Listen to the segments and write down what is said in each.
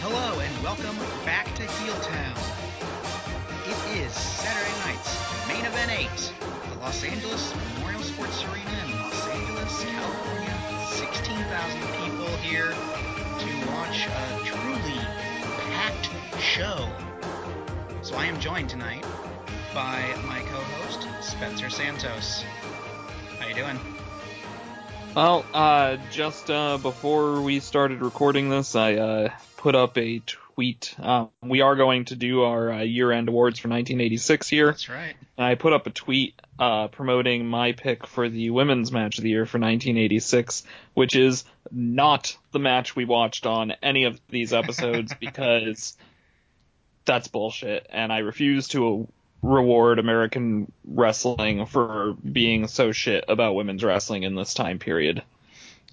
Hello and welcome back to Heel Town. It is Saturday night's main event eight, the Los Angeles Memorial Sports Arena in Los Angeles, California. 16,000 people here to watch a truly packed show. So I am joined tonight by my co-host Spencer Santos. How you doing? Well, uh, just uh, before we started recording this, I uh, put up a tweet. Um, we are going to do our uh, year-end awards for 1986 here. That's right. I put up a tweet uh, promoting my pick for the women's match of the year for 1986, which is not the match we watched on any of these episodes because that's bullshit, and I refuse to reward American wrestling for being so shit about women's wrestling in this time period.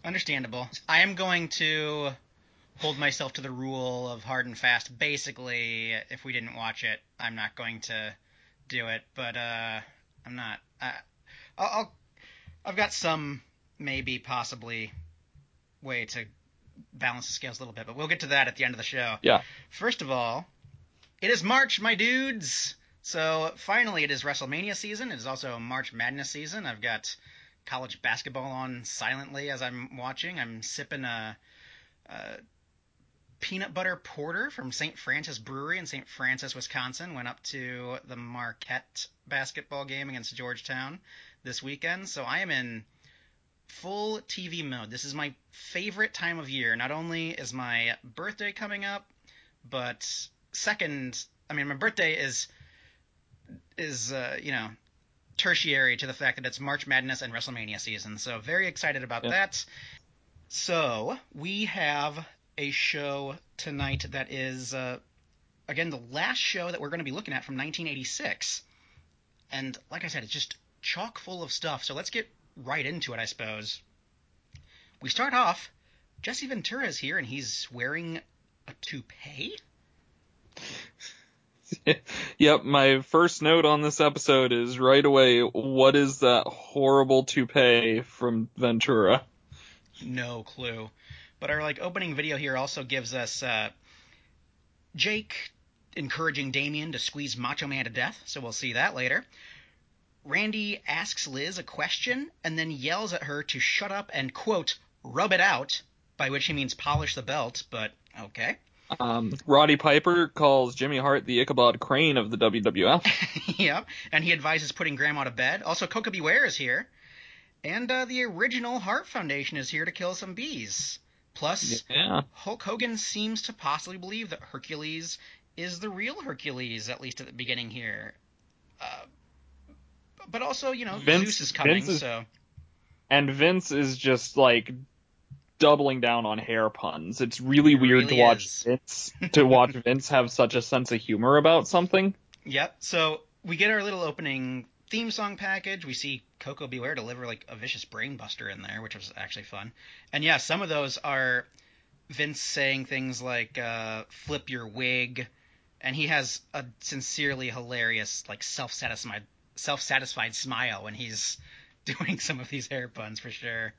Understandable. I am going to hold myself to the rule of hard and fast. Basically, if we didn't watch it, I'm not going to do it. But uh, I'm not. I, I'll, I'll. I've got some maybe possibly way to balance the scales a little bit, but we'll get to that at the end of the show. Yeah. First of all, it is March, my dudes. So finally, it is WrestleMania season. It is also March Madness season. I've got college basketball on silently as I'm watching. I'm sipping a, a peanut butter porter from St. Francis Brewery in St. Francis, Wisconsin. Went up to the Marquette basketball game against Georgetown this weekend. So I am in full TV mode. This is my favorite time of year. Not only is my birthday coming up, but second, I mean, my birthday is is uh, you know tertiary to the fact that it's March Madness and WrestleMania season. So very excited about Yeah. that. So we have a show tonight that is uh, again the last show that we're going to be looking at from 1986, and like I said, it's just chock full of stuff. So let's get right into it, I suppose. We start off. Jesse Ventura is here, and he's wearing a toupee. yep, my first note on this episode is right away, what is that horrible toupee from Ventura? No clue. But our like opening video here also gives us uh, Jake encouraging Damien to squeeze Macho Man to death, so we'll see that later. Randy asks Liz a question and then yells at her to shut up and quote rub it out, by which he means polish the belt, but okay. Um, Roddy Piper calls Jimmy Hart the Ichabod Crane of the WWF. yep, and he advises putting Grandma to bed. Also, Koko B. Ware is here, and uh, the original Hart Foundation is here to kill some bees. Plus, Yeah. Hulk Hogan seems to possibly believe that Hercules is the real Hercules, at least at the beginning here. Uh, but also, you know, Vince- Zeus is coming, is- so And Vince is just like doubling down on hair puns. It's really It weird to watch is. Vince to watch Vince have such a sense of humor about something. Yep. So we get our little opening theme song package. We see Koko B. Ware deliver like a vicious brainbuster in there, which was actually fun. And yeah, some of those are Vince saying things like uh, "flip your wig," and he has a sincerely hilarious, like self-satisfied, self-satisfied smile when he's doing some of these hair puns for sure.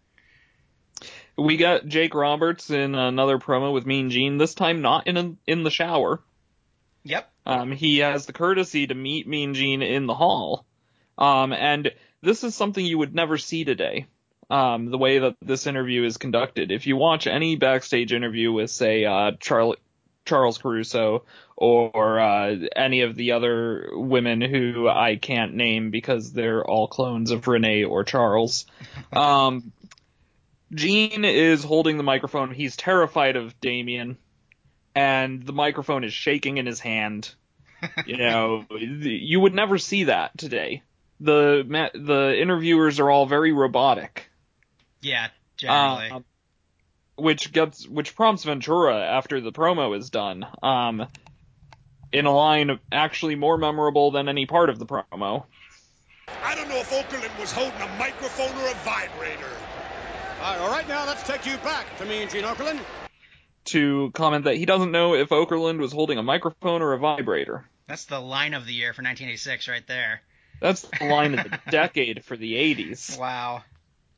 We got Jake Roberts in another promo with Mean Gene. This time not in a, in the shower. Yep. Um, he has the courtesy to meet Mean Gene in the hall. Um, and this is something you would never see today. Um, the way that this interview is conducted. If you watch any backstage interview with, say, uh, Charlie, Charles Caruso or uh, any of the other women who I can't name because they're all clones of Renee or Charles. Um, Gene is holding the microphone. He's terrified of Damien, and the microphone is shaking in his hand. You know, you would never see that today. The ma- the interviewers are all very robotic. Yeah. Generally. Um, which gets which prompts Ventura after the promo is done. Um, in a line actually more memorable than any part of the promo. I don't know if Okerlund was holding a microphone or a vibrator. All right, all right, now let's take you back to Mean Gene Okerlund. To comment that he doesn't know if Okerlund was holding a microphone or a vibrator. That's the line of the year for 1986 right there. That's the line of the decade for the 80s. Wow.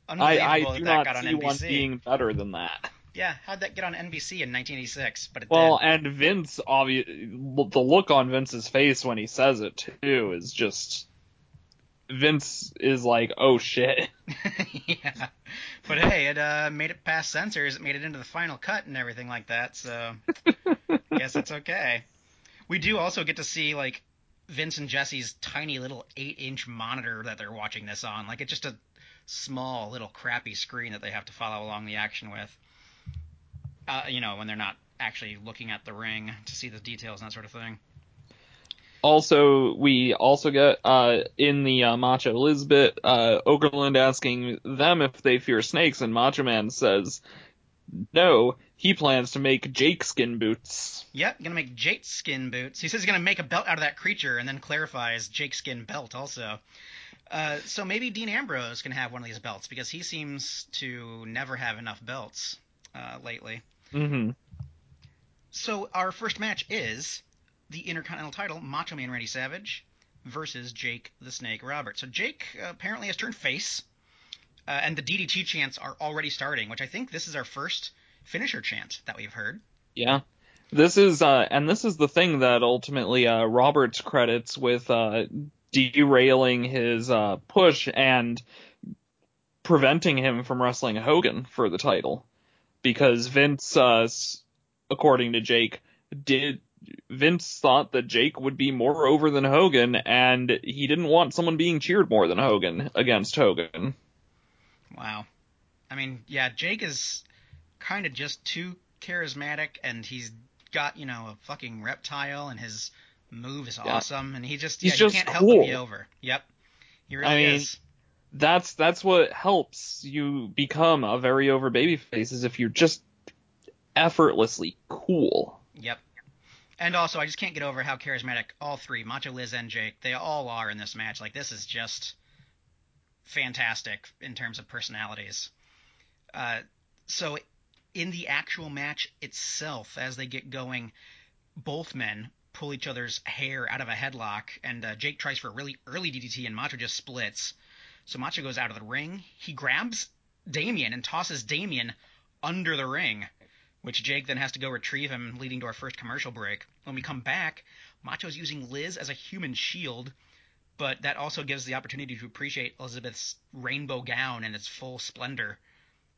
I, Unbelievable I that do that not got on see one NBC. being better than that. Yeah, how'd that get on NBC in 1986? But it Well, did. and Vince, obvi- the look on Vince's face when he says it too is just. Vince is like, oh shit. yeah. But hey, it uh, made it past censors. It made it into the final cut and everything like that. So I guess it's okay. We do also get to see like Vince and Jesse's tiny little eight-inch monitor that they're watching this on. Like it's just a small little crappy screen that they have to follow along the action with. Uh, you know, when they're not actually looking at the ring to see the details and that sort of thing. Also, we also get uh, in the uh, Macho Liz bit, uh, Okerlund asking them if they fear snakes, and Macho Man says, no, he plans to make Jake skin boots. Yep, gonna make Jake skin boots. He says he's gonna make a belt out of that creature, and then clarifies Jake skin belt also. Uh, so maybe Dean Ambrose can have one of these belts because he seems to never have enough belts uh, lately. hmm So our first match is the Intercontinental title, Macho Man Randy Savage versus Jake the Snake Roberts. So Jake uh, apparently has turned face, uh, and the DDT chants are already starting, which I think this is our first finisher chant that we've heard. Yeah. This is, uh, and this is the thing that ultimately, uh, Roberts credits with, uh, derailing his, uh, push and preventing him from wrestling Hogan for the title. Because Vince, according to Jake, did, Vince thought that Jake would be more over than Hogan, and he didn't want someone being cheered more than Hogan against Hogan. Wow. I mean, yeah, Jake is kind of just too charismatic, and he's got you know a fucking reptile, and his move is Yeah. awesome, and he just He's yeah, just you can't help but be cool. over. Yep, he really I mean, is. That's, that's what helps you become a very over babyface, is if you're just effortlessly cool. Yep. And also, I just can't get over how charismatic all three, Macho Liz and Jake, they all are in this match. Like, this is just fantastic in terms of personalities. Uh, so, in the actual match itself, as they get going, both men pull each other's hair out of a headlock, and uh, Jake tries for a really early DDT, and Macho just splits. So Macho goes out of the ring. He grabs Damien and tosses Damien under the ring which Jake then has to go retrieve him, leading to our first commercial break. When we come back, Macho's using Liz as a human shield, but that also gives the opportunity to appreciate Elizabeth's rainbow gown in its full splendor,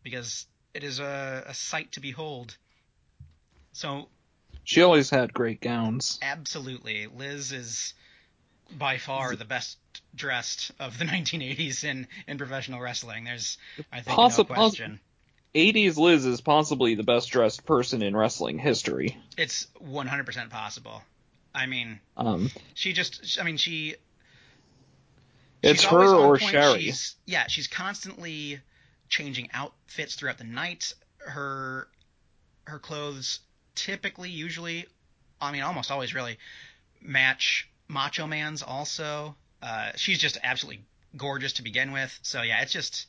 because it is a, a sight to behold. So, She always had great gowns. absolutely, Liz is by far the best dressed of the 1980s in, in professional wrestling. There's, I think, Possi- no question. 80s Liz is possibly the best dressed person in wrestling history. It's 100% possible. I mean, Um, she just i mean she it's her or point. Sherry. she's yeah she's constantly changing outfits throughout the night her her clothes typically usually i mean almost always really match macho man's also uh, she's just absolutely gorgeous to begin with so yeah it's just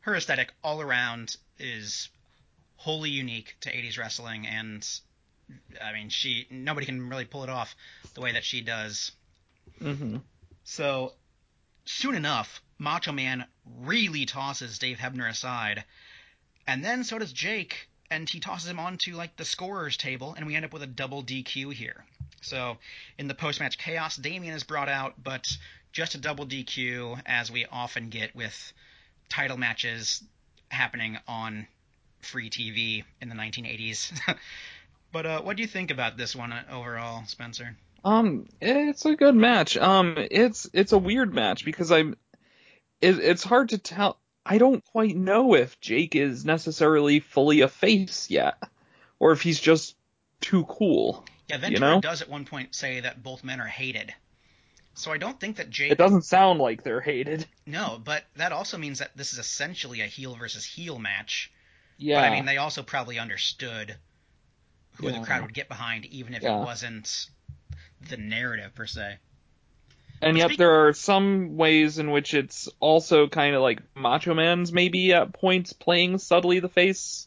her aesthetic all around is wholly unique to 80s wrestling and i mean she nobody can really pull it off the way that she does hmm so soon enough, Macho Man really tosses Dave Hebner aside, and then so does Jake, and he tosses him onto like the scorer's table, and we end up with a double DQ here. So in the post-match chaos, Damien is brought out, but just a double DQ, as we often get with title matches happening on free TV in the 1980s. but uh, what do you think about this one uh, overall, Spencer? Um, it's a good match. Um, it's it's a weird match because I'm. It, it's hard to tell. I don't quite know if Jake is necessarily fully a face yet, or if he's just too cool. Yeah, You Ventura know? does at one point say that both men are hated. So I don't think that Jake. It doesn't sound like they're hated. No, but that also means that this is essentially a heel versus heel match. Yeah. But I mean, they also probably understood who Yeah. the crowd would get behind, even if Yeah. it wasn't the narrative per se. And But yet speak- there are some ways in which it's also kind of like Macho Man's maybe at points playing subtly the face.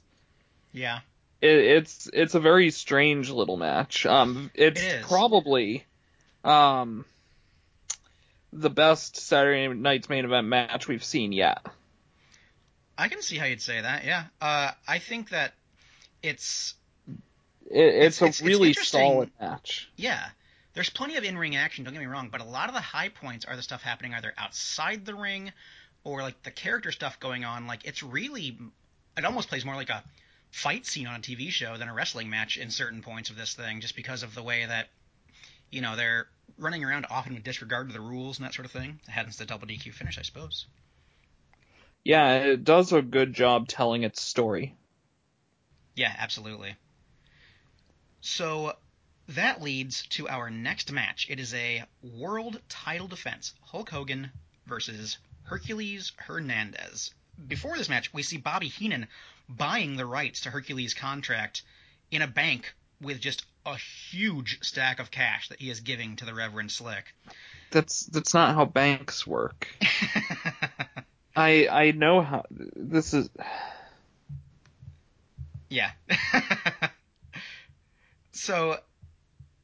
Yeah. It, it's it's a very strange little match. Um, it's It is. probably, um, the best Saturday Night's main event match we've seen yet. I can see how you'd say that. Yeah. Uh, I think that it's It, it's, It's- it's- a it's really interesting. solid match. yeah. There's plenty of in-ring action. Don't get me wrong, but a lot of the high points are the stuff happening either outside the ring, or like the character stuff going on. Like it's really, it almost plays more like a fight scene on a TV show than a wrestling match in certain points of this thing, just because of the way that, you know, they're running around often with disregard to the rules and that sort of thing. Hence the double DQ finish, I suppose. Yeah, it does a good job telling its story. Yeah, absolutely. So that leads to our next match. It is a world title defense Hulk Hogan versus Hercules Hernandez. Before this match, we see Bobby Heenan buying the rights to Hercules' contract in a bank with just a huge stack of cash that he is giving to the Reverend Slick. That's that's not how banks work. I I know how this is. Yeah. so,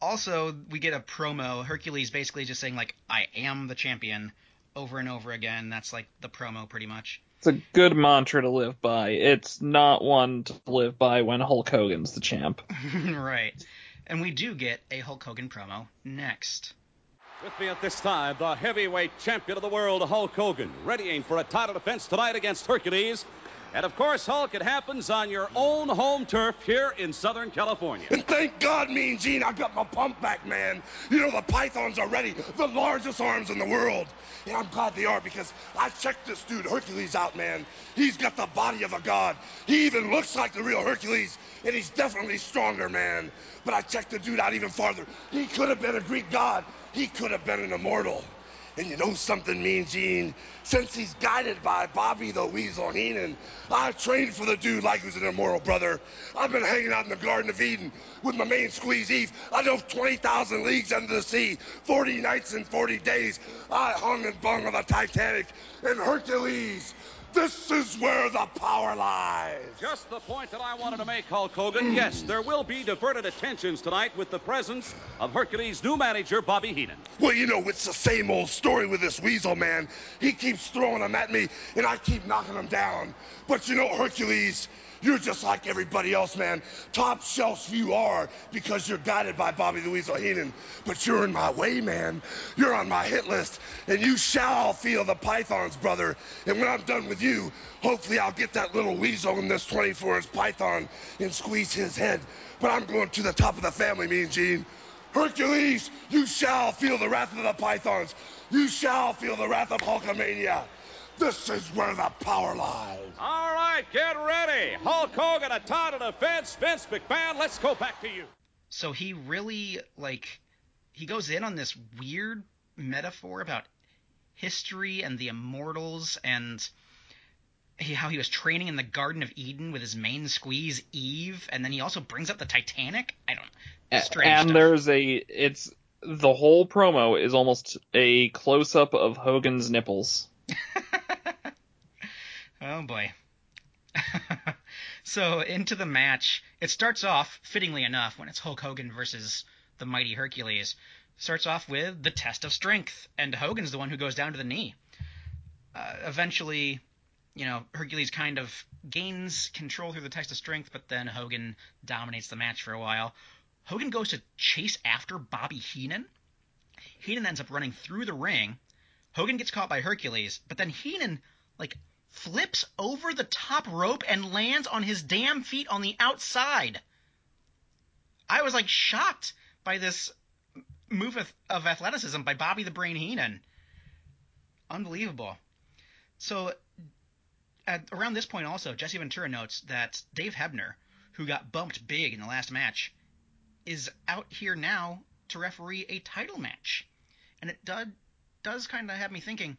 also, we get a promo. Hercules basically just saying, like, I am the champion over and over again. That's, like, the promo, pretty much. It's a good mantra to live by. It's not one to live by when Hulk Hogan's the champ. right. And we do get a Hulk Hogan promo next. With me at this time, the heavyweight champion of the world, Hulk Hogan, readying for a title defense tonight against Hercules. And of course, Hulk, it happens on your own home turf here in Southern California. And thank God, Mean Gene, I got my pump back, man. You know, the Pythons are ready, the largest arms in the world. And I'm glad they are because I checked this dude, Hercules, out, man. He's got the body of a god. He even looks like the real Hercules, and he's definitely stronger, man. But I checked the dude out even farther. He could have been a Greek god, he could have been an immortal. And you know something, Mean Gene? Since he's guided by Bobby the Weasel Heenan, I trained for the dude like he was an immortal brother. I've been hanging out in the Garden of Eden with my main squeeze Eve. I dove 20,000 leagues under the sea, 40 nights and 40 days. I hung and bung on the Titanic and Hercules. This is where the power lies. Just the point that I wanted to make, Hulk Hogan. Yes, there will be diverted attentions tonight with the presence of Hercules' new manager, Bobby Heenan. Well, you know, it's the same old story with this weasel man. He keeps throwing them at me, and I keep knocking them down. But you know, Hercules, you're just like everybody else, man. Top shelf you are because you're guided by Bobby the Weasel Heenan. But you're in my way, man. You're on my hit list, and you shall feel the pythons, brother. And when I'm done with you, hopefully I'll get that little weasel in this 24-inch python and squeeze his head. But I'm going to the top of the family, Mean Gene. Hercules, you shall feel the wrath of the pythons. You shall feel the wrath of Hulkamania. This is where the power lies. All right, get ready. Hulk Hogan, a title defense. Vince McMahon, let's go back to you. So he really, like, he goes in on this weird metaphor about history and the immortals and he, how he was training in the Garden of Eden with his main squeeze Eve, and then he also brings up the Titanic. I don't. A- Strange and stuff. there's a it's the whole promo is almost a close up of Hogan's nipples. Oh boy. so into the match, it starts off fittingly enough when it's Hulk Hogan versus the mighty Hercules. Starts off with the test of strength, and Hogan's the one who goes down to the knee. Uh, eventually, you know, Hercules kind of gains control through the test of strength, but then Hogan dominates the match for a while. Hogan goes to chase after Bobby Heenan. Heenan ends up running through the ring. Hogan gets caught by Hercules, but then Heenan like flips over the top rope and lands on his damn feet on the outside. I was like shocked by this move of, athleticism by Bobby the Brain Heenan. Unbelievable. So at around this point also, Jesse Ventura notes that Dave Hebner, who got bumped big in the last match, is out here now to referee a title match. And it does does kind of have me thinking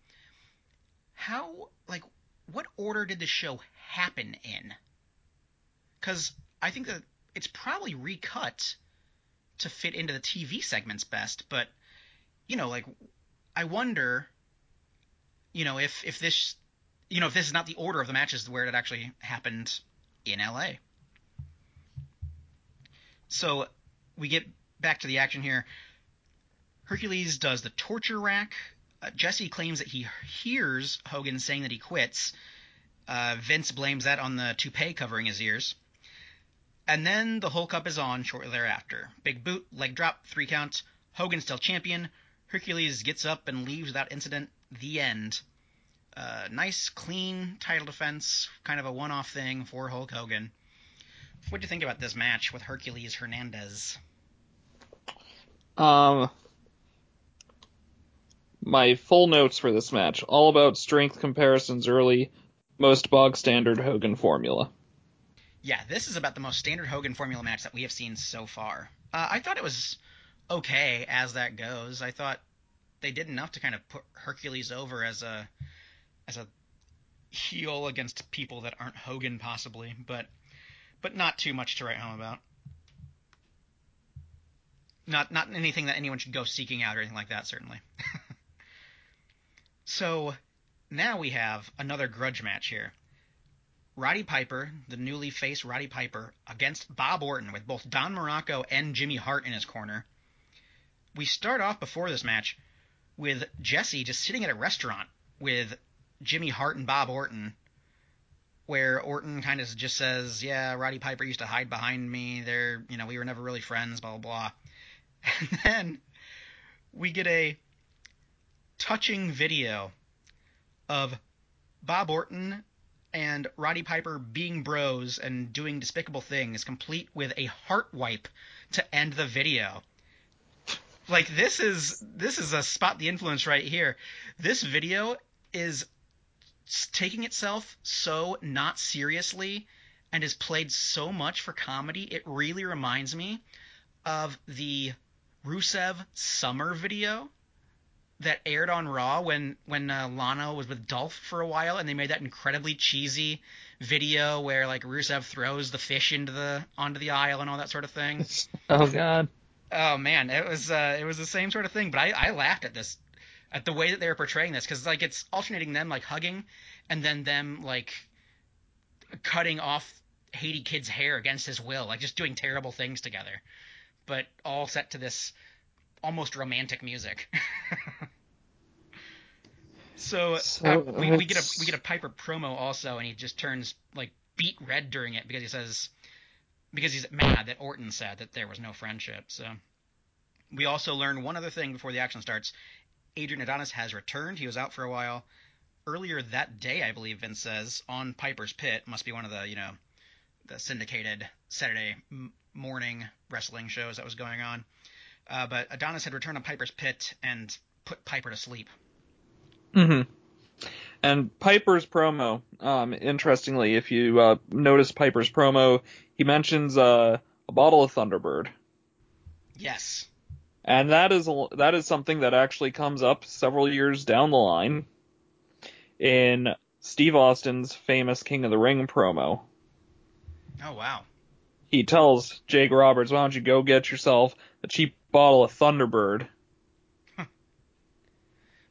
how like what order did the show happen in? Cuz I think that it's probably recut to fit into the TV segments best, but you know, like I wonder you know if if this you know if this is not the order of the matches where it actually happened in LA. So we get back to the action here. Hercules does the torture rack Uh, Jesse claims that he hears Hogan saying that he quits. Uh, Vince blames that on the toupee covering his ears. And then the Hulk up is on shortly thereafter. Big boot, leg drop, three count. Hogan still champion. Hercules gets up and leaves without incident. The end. Uh, nice, clean title defense, kind of a one-off thing for Hulk Hogan. What do you think about this match with Hercules Hernandez? Um, my full notes for this match all about strength comparisons early, most bog standard Hogan formula. Yeah, this is about the most standard Hogan formula match that we have seen so far. Uh, I thought it was okay as that goes. I thought they did enough to kind of put Hercules over as a as a heel against people that aren't Hogan possibly, but but not too much to write home about. Not not anything that anyone should go seeking out or anything like that, certainly. so now we have another grudge match here. Roddy Piper, the newly faced Roddy Piper, against Bob Orton with both Don Muraco and Jimmy Hart in his corner. We start off before this match with Jesse just sitting at a restaurant with Jimmy Hart and Bob Orton, where Orton kind of just says, "Yeah, Roddy Piper used to hide behind me. They're, you know, we were never really friends." Blah blah blah. And then we get a touching video of Bob Orton and Roddy Piper being bros and doing despicable things, complete with a heart wipe to end the video. Like this is this is a spot the influence right here. This video is taking itself so not seriously and is played so much for comedy. It really reminds me of the Rusev Summer video that aired on Raw when when uh, Lana was with Dolph for a while, and they made that incredibly cheesy video where like Rusev throws the fish into the onto the aisle and all that sort of thing. oh God. Oh man, it was uh, it was the same sort of thing, but I, I laughed at this at the way that they were portraying this because like it's alternating them like hugging and then them like cutting off Haiti Kid's hair against his will, like just doing terrible things together, but all set to this almost romantic music. so, So, uh, we, we get a we get a Piper promo also, and he just turns like beet red during it because he says because he's mad that Orton said that there was no friendship. So we also learn one other thing before the action starts. Adrian Adonis has returned. He was out for a while. Earlier that day, I believe Vince says on Piper's Pit must be one of the you know the syndicated Saturday m- morning wrestling shows that was going on. Uh, but Adonis had returned to Piper's Pit and put Piper to sleep. Mm-hmm. And Piper's promo, um, interestingly, if you uh, notice Piper's promo, he mentions uh, a bottle of Thunderbird, Yes. and that is a, that is something that actually comes up several years down the line in Steve Austin's famous King of the Ring promo. Oh wow. He tells Jake Roberts, "Why don't you go get yourself a cheap bottle of Thunderbird?"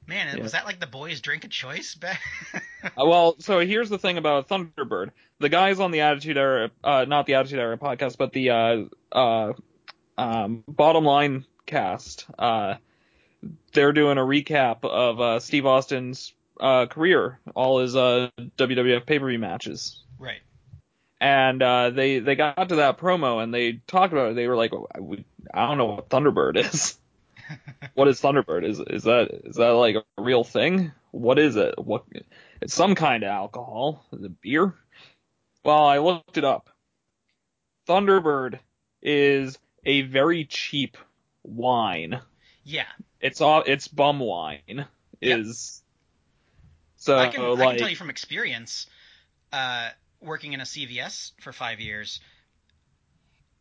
Man, Yeah. was that like the boys' drink of choice? back- Uh, well, so here's the thing about Thunderbird. The guys on the Attitude Era, uh, not the Attitude Era podcast, but the uh, uh, um, Bottom Line cast, uh, they're doing a recap of uh, Steve Austin's uh, career, all his uh, WWF pay-per-view matches. right. And uh, they they got to that promo and they talked about it. They were like, I don't know what Thunderbird is. what is Thunderbird? Is is that is that like a real thing? What is it? What? It's some kind of alcohol. Is it beer? Well, I looked it up. Thunderbird is a very cheap wine. Yeah. It's all it's bum wine. Yep. Is so I can, I Uh, can tell you from experience, uh, working in a CVS for five years,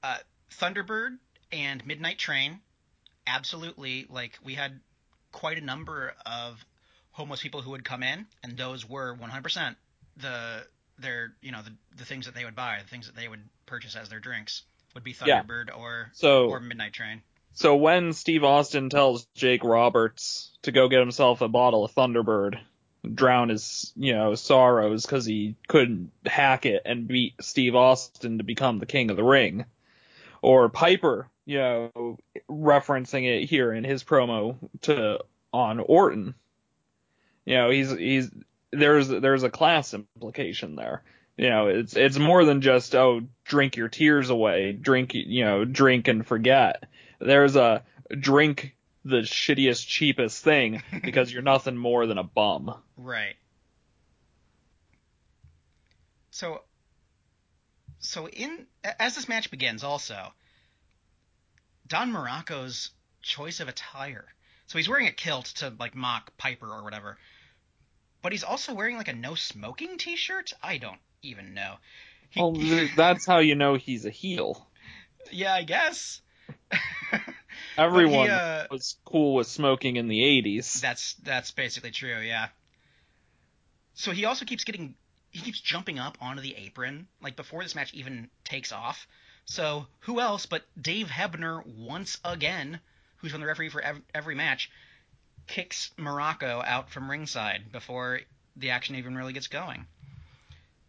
uh, Thunderbird and Midnight Train, absolutely. Like we had quite a number of homeless people who would come in, and those were 100% the their you know the the things that they would buy, the things that they would purchase as their drinks would be Yeah. Thunderbird or so or Midnight Train. So when Steve Austin tells Jake Roberts to go get himself a bottle of Thunderbird, drown his, you know, sorrows because he couldn't hack it and beat Steve Austin to become the king of the ring, or Piper, you know, referencing it here in his promo to on Orton, You know, he's he's there's there's a class implication there. You know, it's it's more than just oh drink your tears away, drink you know drink and forget. There's a drink the shittiest cheapest thing because you're nothing more than a bum. Right. So so in as this match begins also Don Muraco's choice of attire. So he's wearing a kilt to like mock Piper or whatever. But he's also wearing like a no smoking t-shirt? I don't even know. He, well, that's how you know he's a heel. Yeah, I guess. Everyone he, uh, was cool with smoking in the 80s. That's that's basically true, yeah. So he also keeps getting he keeps jumping up onto the apron like before this match even takes off. So who else but Dave Hebner once again, who's been the referee for every, every match, kicks Muraco out from ringside before the action even really gets going.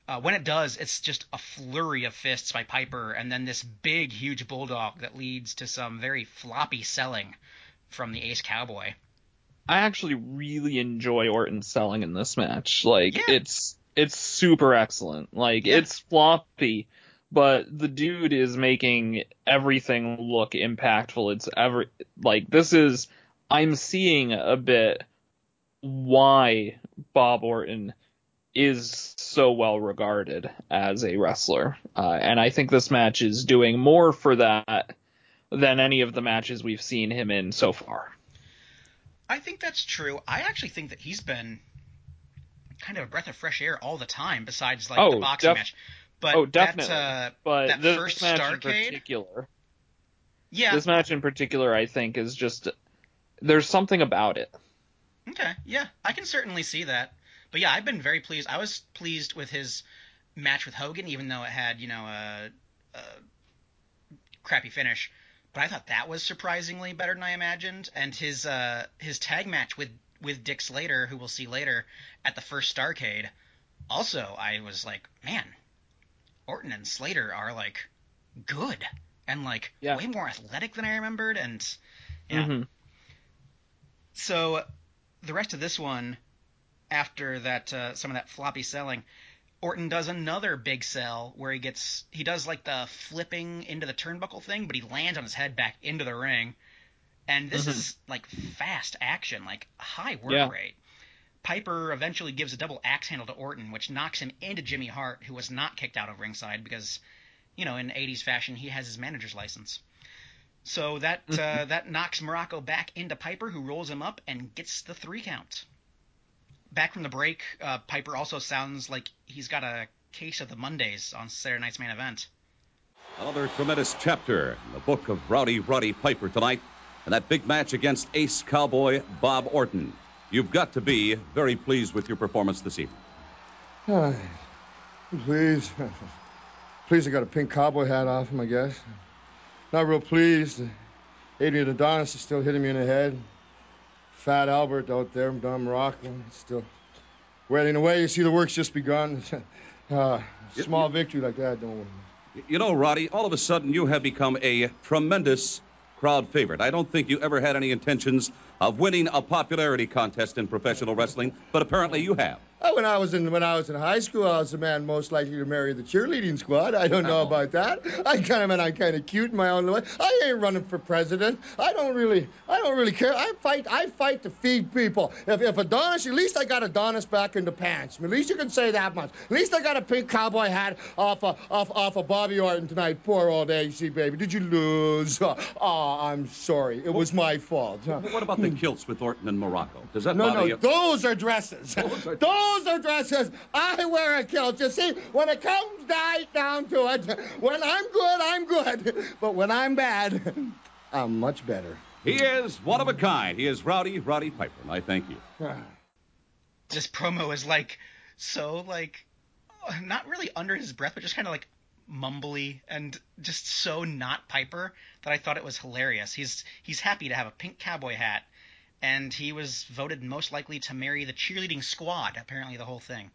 Uh, when it does, it's just a flurry of fists by Piper, and then this big, huge bulldog that leads to some very floppy selling from the Ace Cowboy. I actually really enjoy Orton selling in this match. Like yeah. it's it's super excellent. Like yeah. it's floppy, but the dude is making everything look impactful. It's ever like this is I'm seeing a bit why Bob Orton is so well regarded as a wrestler. Uh, and I think this match is doing more for that than any of the matches we've seen him in so far. I think that's true. I actually think that he's been kind of a breath of fresh air all the time, besides like oh, the boxing def- match. But oh, definitely. That, uh, but that this first match Starcade, in particular, yeah, this match in particular, I think is just there's something about it. Okay, yeah, I can certainly see that. But yeah, I've been very pleased. I was pleased with his match with Hogan, even though it had you know a, a crappy finish. But I thought that was surprisingly better than I imagined. And his uh, his tag match with with Dick Slater, who we'll see later at the first Starcade, also I was like, man, Orton and Slater are like good and like yeah. way more athletic than I remembered. And yeah. Mm-hmm. So the rest of this one, after that, uh, some of that floppy selling, Orton does another big sell where he gets he does like the flipping into the turnbuckle thing, but he lands on his head back into the ring. And this mm-hmm. is like fast action, like high work yeah. rate. Piper eventually gives a double axe handle to Orton, which knocks him into Jimmy Hart, who was not kicked out of ringside because, you know, in 80s fashion, he has his manager's license. So that uh, mm-hmm. that knocks Muraco back into Piper, who rolls him up and gets the three count. Back from the break, uh, Piper also sounds like he's got a case of the Mondays on Saturday Night's main event. Another tremendous chapter in the book of Rowdy Roddy Piper tonight, and that big match against Ace Cowboy Bob Orton. You've got to be very pleased with your performance this evening. Uh, please. Please, I got a pink cowboy hat off him, I guess. Not real pleased. Adrian Adonis is still hitting me in the head. Fat Albert out there, Don Muraco, still wailing away. You see, the work's just begun. uh, small you, victory like that, don't worry. You know, Roddy, all of a sudden you have become a tremendous crowd favorite. I don't think you ever had any intentions of winning a popularity contest in professional wrestling, but apparently you have. Oh, when I was in when I was in high school, I was the man most likely to marry the cheerleading squad. I don't know oh. about that. I kind of mean I'm kind of cute in my own way. I ain't running for president. I don't really I don't really care. I fight I fight to feed people. If if Adonis, at least I got Adonis back in the pants. At least you can say that much. At least I got a pink cowboy hat off of, off off of Bobby Orton tonight. Poor old AC baby. Did you lose? Oh, I'm sorry. It was my fault. What about the kilts with Orton and Muraco? Does that no, bother no, you? those are dresses. Those are, those are dresses. I wear a kilt. You see, when it comes right down to it, when I'm good, I'm good. But when I'm bad, I'm much better. He is one of a kind. He is Rowdy Roddy Piper, and I thank you. this promo is like so like not really under his breath, but just kind of like mumbly and just so not Piper that I thought it was hilarious. He's he's happy to have a pink cowboy hat and he was voted most likely to marry the cheerleading squad. Apparently, the whole thing.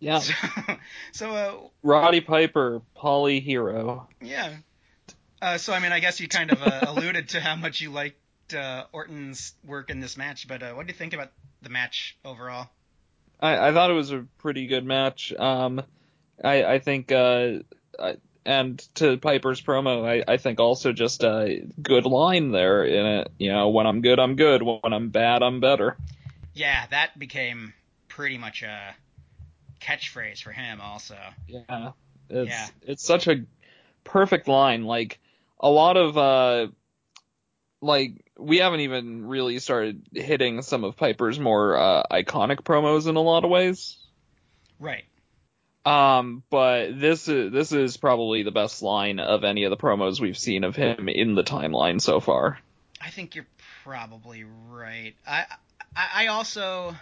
Yeah. So, so uh, Roddy Piper, Polly Hero. Yeah. Uh, so I mean, I guess you kind of uh, alluded to how much you liked uh, Orton's work in this match, but uh, what do you think about the match overall? I, I thought it was a pretty good match. Um, I, I think, uh, I, and to Piper's promo, I, I think also just a good line there in it. You know, when I'm good, I'm good. When I'm bad, I'm better. Yeah, that became pretty much a catchphrase for him also. Yeah. It's, Yeah. it's such a perfect line. Like, a lot of, uh, like, we haven't even really started hitting some of Piper's more, uh, iconic promos in a lot of ways. Right. Um, but this is this is probably the best line of any of the promos we've seen of him in the timeline so far. I think you're probably right. I I, I also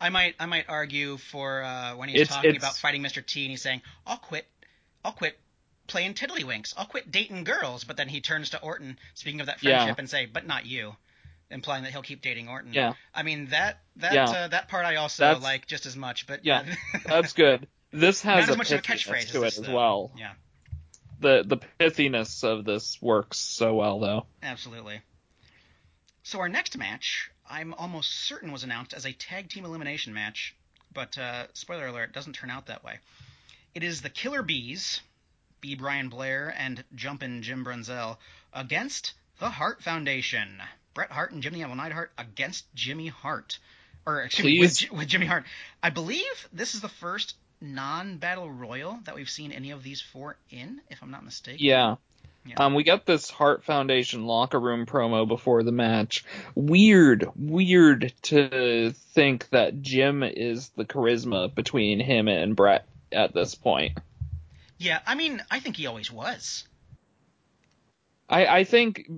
I might I might argue for uh, when he's It's- talking it's- about fighting Mr. T and he's saying, "I'll quit, I'll quit playing tiddlywinks, I'll quit dating girls," but then he turns to Orton, speaking of that Yeah. friendship, and say, "But not you," implying that he'll keep dating Orton. Yeah. I mean that that Yeah. uh, that part I also That's- like just as much, but Yeah, That's good. This has not as a much of a catchphrase to as it this, as though. well. Yeah, The the pithiness of this works so well though. absolutely. So our next match, I'm almost certain was announced as a tag team elimination match, but uh, spoiler alert, doesn't turn out that way. It is the Killer Bees, B. Brian Blair and Jumpin' Jim Brunzell against the Hart Foundation. Bret Hart and Jim the Anvil Neidhart against Jimmy Hart, or excuse me, with, with Jimmy Hart. I believe this is the first non-battle royal that we've seen any of these four in, if I'm not mistaken. Yeah. Yeah. Um, we got this Hart Foundation locker room promo before the match. Weird, weird to think that Jim is the charisma between him and Bret at this point. Yeah, I mean, I think he always was. I, I think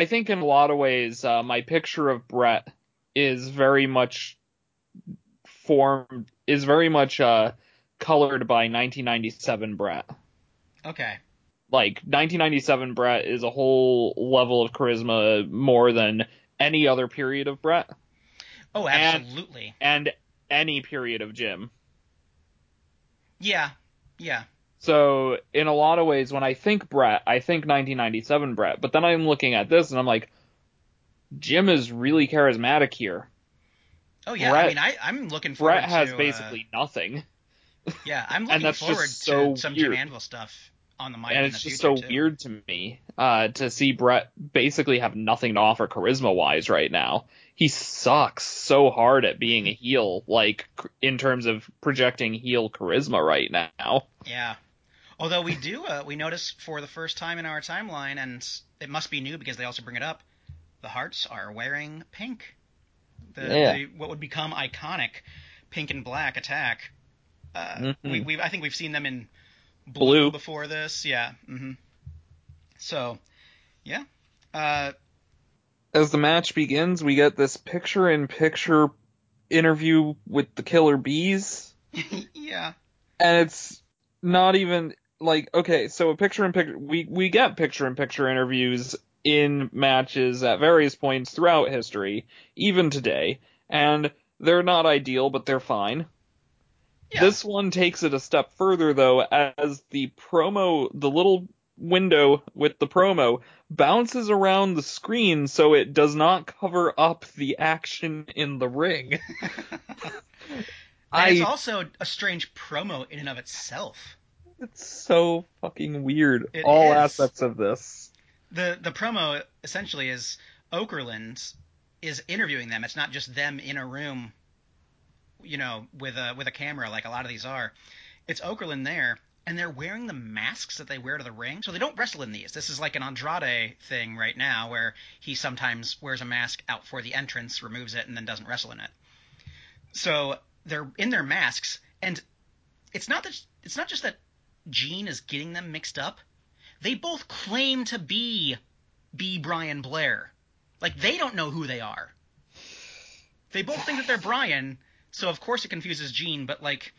I think in a lot of ways uh, my picture of Bret is very much formed is very much uh, colored by 1997 Bret. Okay. Like 1997 Bret is a whole level of charisma more than any other period of Bret Oh, And- absolutely. and any period of Jim. Yeah. Yeah. So in a lot of ways, when I think Bret, I think 1997 Bret. But then I'm looking at this and I'm like, Jim is really charismatic here. Oh yeah. I mean, I I'm looking forward Bret has to, uh, basically nothing, yeah, I'm looking forward so to some Jim. Anvil stuff on the mic. and it's just so too. weird to me uh, to see Bret basically have nothing to offer charisma wise right now. He sucks so hard at being a heel, like in terms of projecting heel charisma right now. Yeah. Although we do, uh, we notice for the first time in our timeline, and it must be new because they also bring it up. The Harts are wearing pink. The, Yeah. the what would become iconic pink and black attack. Uh, we, Mhm. we I think we've seen them in blue, Blue. before this. Yeah. hmm So, yeah. Uh, As the match begins, we get this picture in picture interview with the Killer Bees. yeah. and it's not even like okay so a picture in picture we we get picture in picture interviews in matches at various points throughout history even today and they're not ideal but they're fine Yeah. this one takes it a step further though as the promo the little window with the promo bounces around the screen so it does not cover up the action in the ring And it's also a strange promo in and of itself. It's so fucking weird. It All is. aspects of this. The the promo essentially is Okerlund is interviewing them. It's not just them in a room, you know, with a with a camera like a lot of these are. It's Okerlund there, and they're wearing the masks that they wear to the ring. So they don't wrestle in these. This is like an Andrade thing right now, where he sometimes wears a mask out for the entrance, removes it, and then doesn't wrestle in it. So they're in their masks, and it's not that it's not just that Gene is getting them mixed up. They both claim to be B. Brian Blair. Like they don't know who they are. They both think that they're Brian, so of course it confuses Gene. But like,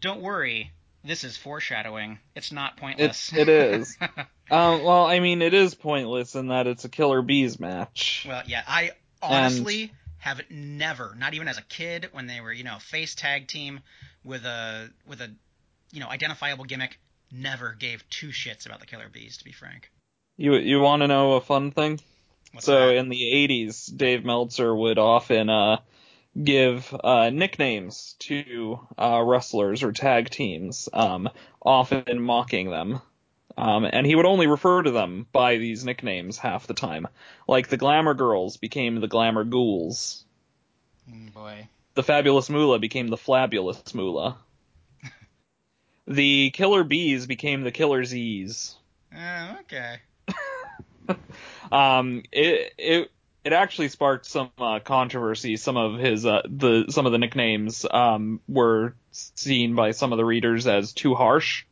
don't worry, this is foreshadowing. It's not pointless. It- it is. Um, well, I mean, it is pointless in that it's a Killer Bees match. Well, yeah, I honestly have never, not even as a kid, when they were, you know, face tag team with a with a, you know, identifiable gimmick, never gave two shits about the Killer Bees. To be frank. You you want to know a fun thing? What's so that? in the 80s, Dave Meltzer would often uh, give uh, nicknames to uh, wrestlers or tag teams, um, often mocking them. Um, and he would only refer to them by these nicknames half the time. Like the Glamour Girls became the Glamour Ghouls. Mm, boy. The Fabulous Moolah became the Flabulous Moolah. The Killer Bees became the Killer Z's. Uh, okay. Um, it it it actually sparked some uh, controversy. Some of his uh, the some of the nicknames um, were seen by some of the readers as too harsh,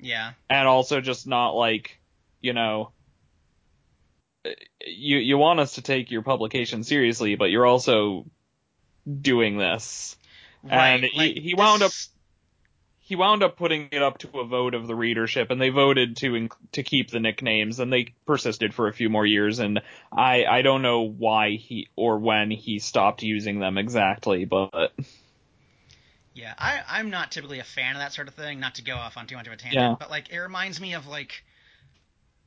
Yeah. and also just not like you know. You you want us to take your publication seriously, but you're also doing this. Right. And he- like, he wound up- he wound up putting it up to a vote of the readership, and they voted to inc- to keep the nicknames, and they persisted for a few more years. And I I don't know why he or when he stopped using them exactly, but Yeah, I, I'm not typically a fan of that sort of thing. Not to go off on too much of a tangent, Yeah. but like it reminds me of like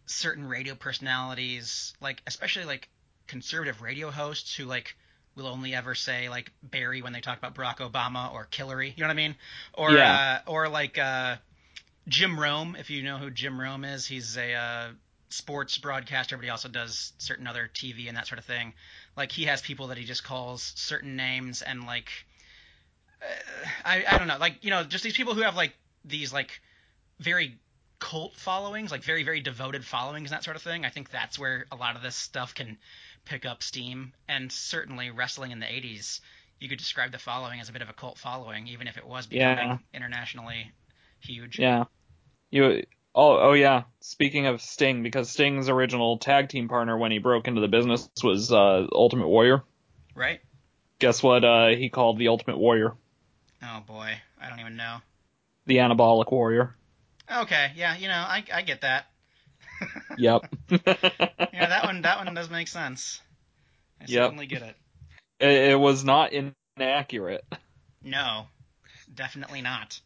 certain radio personalities, like especially like conservative radio hosts who like will only ever say like Barry when they talk about Barack Obama or Hillary. You know what I mean? Or Yeah. uh, or like uh, Jim Rome, if you know who Jim Rome is, he's a uh, sports broadcaster, but he also does certain other TV and that sort of thing. Like he has people that he just calls certain names and like uh, I I don't know, like you know, just these people who have like these like very cult followings, like very very devoted followings and that sort of thing. I think that's where a lot of this stuff can pick up steam, and certainly wrestling in the '80s, you could describe the following as a bit of a cult following, even if it was becoming Yeah. internationally huge. yeah, you. Oh, oh yeah. Speaking of Sting, because Sting's original tag team partner when he broke into the business was uh, Ultimate Warrior. Right? Guess what? Uh, he called the Ultimate Warrior Oh boy, I don't even know. the Anabolic Warrior. Okay, yeah, you know, I I get that. Yep. Yeah, that one that one does make sense. I Yep. certainly get it. it, it was not inaccurate. No, definitely not.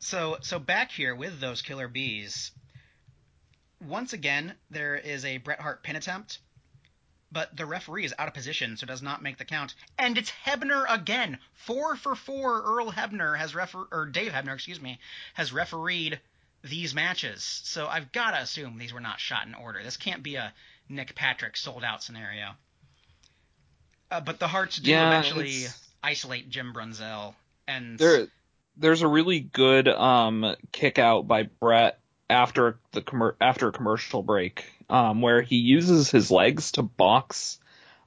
So so back here with those killer bees, once again there is a Bret Hart pin attempt, but the referee is out of position, so does not make the count. And it's Hebner again, four for four. Earl Hebner has refer or Dave Hebner, excuse me, has refereed these matches. So I've got to assume these were not shot in order. This can't be a Nick Patrick sold out scenario. Uh, but the Harts do Yeah, eventually it's- isolate Jim Brunzell, and There, there's a really good um kick out by Bret after the commer- after a commercial break, um, where he uses his legs to box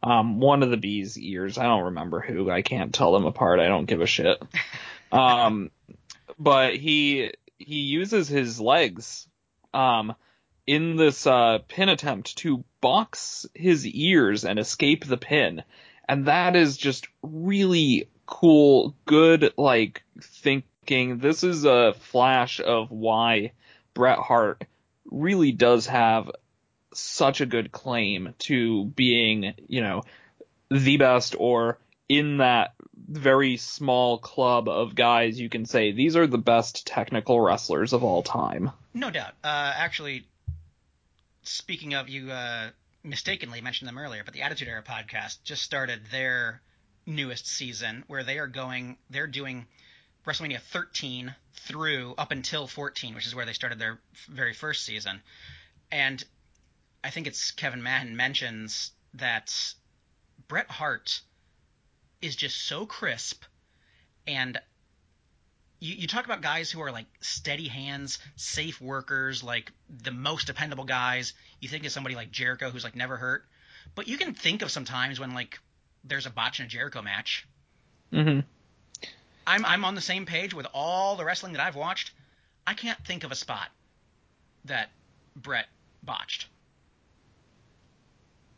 um one of the bees' ears. I don't remember who. I can't tell them apart. I don't give a shit. Um, but he he uses his legs um in this uh pin attempt to box his ears and escape the pin. And that is just really cool, good, like, thinking. This is a flash of why Bret Hart really does have such a good claim to being, you know, the best or in that very small club of guys you can say these are the best technical wrestlers of all time. No doubt. Uh, actually, speaking of, you uh, mistakenly mentioned them earlier, but the Attitude Era podcast just started their newest season where they are going, they're doing WrestleMania 13 through up until 14, which is where they started their very first season. And I think it's Kevin Madden mentions that Bret Hart is just so crisp and you, you talk about guys who are like steady hands, safe workers, like the most dependable guys. You think of somebody like Jericho who's like never hurt, but you can think of some times when like there's a botch in a Jericho match. Mm-hmm. I'm I'm on the same page with all the wrestling that I've watched. I can't think of a spot that Bret botched.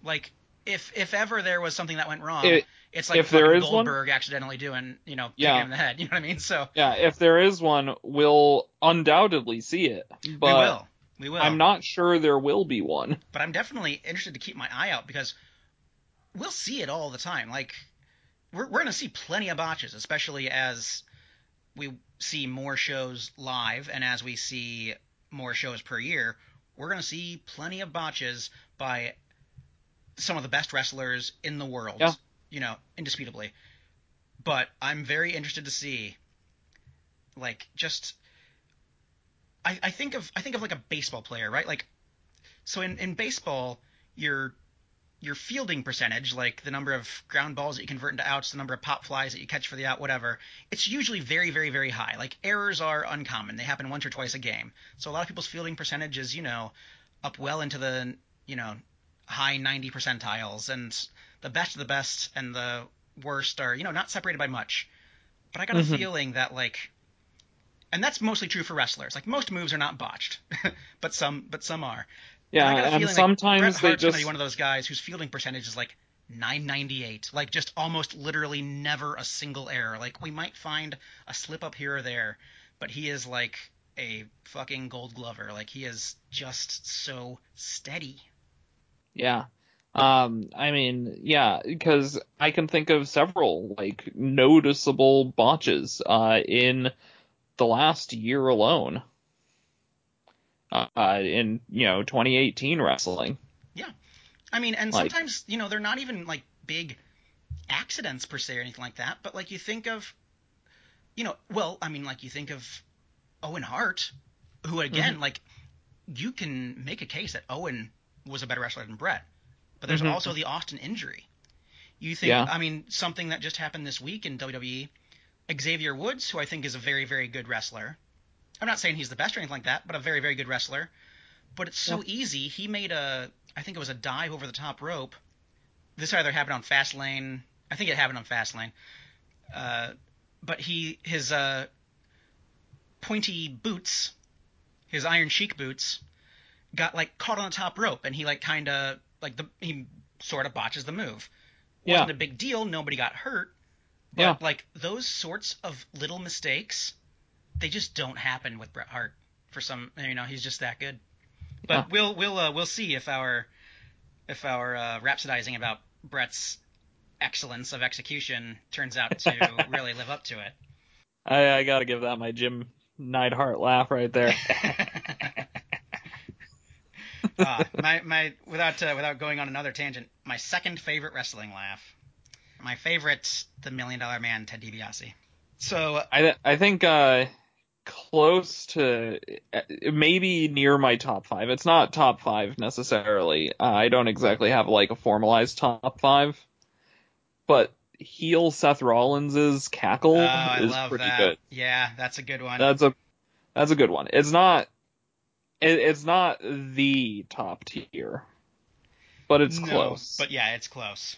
Like if if ever there was something that went wrong, It- it's like if there is is one- Goldberg accidentally doing you know Yeah. him in the head. You know what I mean? So Yeah, if there is one, we'll undoubtedly see it. But we will. We will. I'm not sure there will be one. but I'm definitely interested to keep my eye out because we'll see it all the time. Like we're we're gonna see plenty of botches, especially as we see more shows live and as we see more shows per year. We're gonna see plenty of botches by some of the best wrestlers in the world. Yeah. You know, indisputably. But I'm very interested to see, like, just. I, I think of I think of like a baseball player, right? Like, so in, in baseball, your your fielding percentage, like the number of ground balls that you convert into outs, the number of pop flies that you catch for the out, whatever, it's usually very, very, very high. Like errors are uncommon; they happen once or twice a game. So a lot of people's fielding percentage is, you know, up well into the you know high 90 percentiles, and the best of the best and the worst are you know not separated by much. But I got Mhm. a feeling that like, and that's mostly true for wrestlers. Like most moves are not botched, but some but some are. Yeah, I got a and feeling like sometimes Bret they Hart's just be one of those guys whose fielding percentage is like 998, like just almost literally never a single error. Like we might find a slip up here or there, but he is like a fucking gold glover. Like he is just so steady. Yeah. Um, I mean, yeah, because I can think of several like noticeable botches uh, in the last year alone. Uh, in you know 2018 wrestling. Yeah, I mean, and Like- sometimes you know they're not even like big accidents per se or anything like that, but like you think of, you know, well, I mean, like you think of Owen Hart, who again, Mm-hmm. like you can make a case that Owen was a better wrestler than Bret, but there's Mhm. also the Austin injury. You think, Yeah. I mean, something that just happened this week in WWE, Xavier Woods, who I think is a very, very good wrestler. I'm not saying he's the best or anything like that, but a very, very good wrestler. But it's so easy. He made a, I think it was a dive over the top rope. This either happened on Fastlane. I think it happened on Fastlane. Uh, but he, his uh, pointy boots, his Iron Sheik boots, got like caught on the top rope, and he like kind of like the he sort of botches the move. Yeah. Wasn't a big deal. Nobody got hurt. But Yeah. like those sorts of little mistakes, they just don't happen with Bret Hart. For some, you know, he's just that good. But Yeah. we'll we'll uh, we'll see if our if our uh, rhapsodizing about Bret's excellence of execution turns out to really live up to it. I, I gotta give that my Jim Neidhart laugh right there. uh, my my without uh, without going on another tangent, my second favorite wrestling laugh. My favorite, the Million Dollar Man, Ted DiBiase. So I th- I think uh, close to uh, maybe near my top five. It's not top five necessarily. Uh, I don't exactly have like a formalized top five, but heel Seth Rollins's cackle oh, I is love pretty that. good. Yeah, that's a good one. That's a that's a good one. It's not it, it's not the top tier, but it's No, close. But yeah, it's close.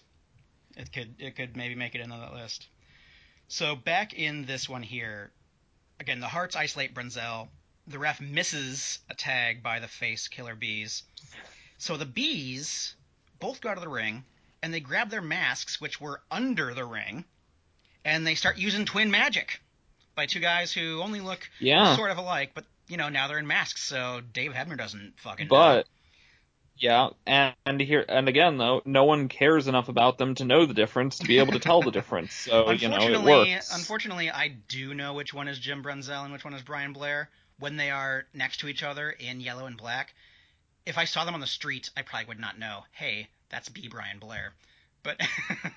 It could it could maybe make it into that list. So back in this one here, again the Harts isolate Brunzell. The ref misses a tag by the face Killer Bees. So the Bees both go out of the ring and they grab their masks, which were under the ring, and they start using twin magic by two guys who only look yeah, sort of alike, but you know now they're in masks, so Dave Hebner doesn't fucking. know. but yeah, and, and here and again though, no one cares enough about them to know the difference to be able to tell the difference. So you know it unfortunately, works. unfortunately, I do know which one is Jim Brunzell and which one is Brian Blair when they are next to each other in yellow and black. If I saw them on the street, I probably would not know. Hey, that's B. Brian Blair. But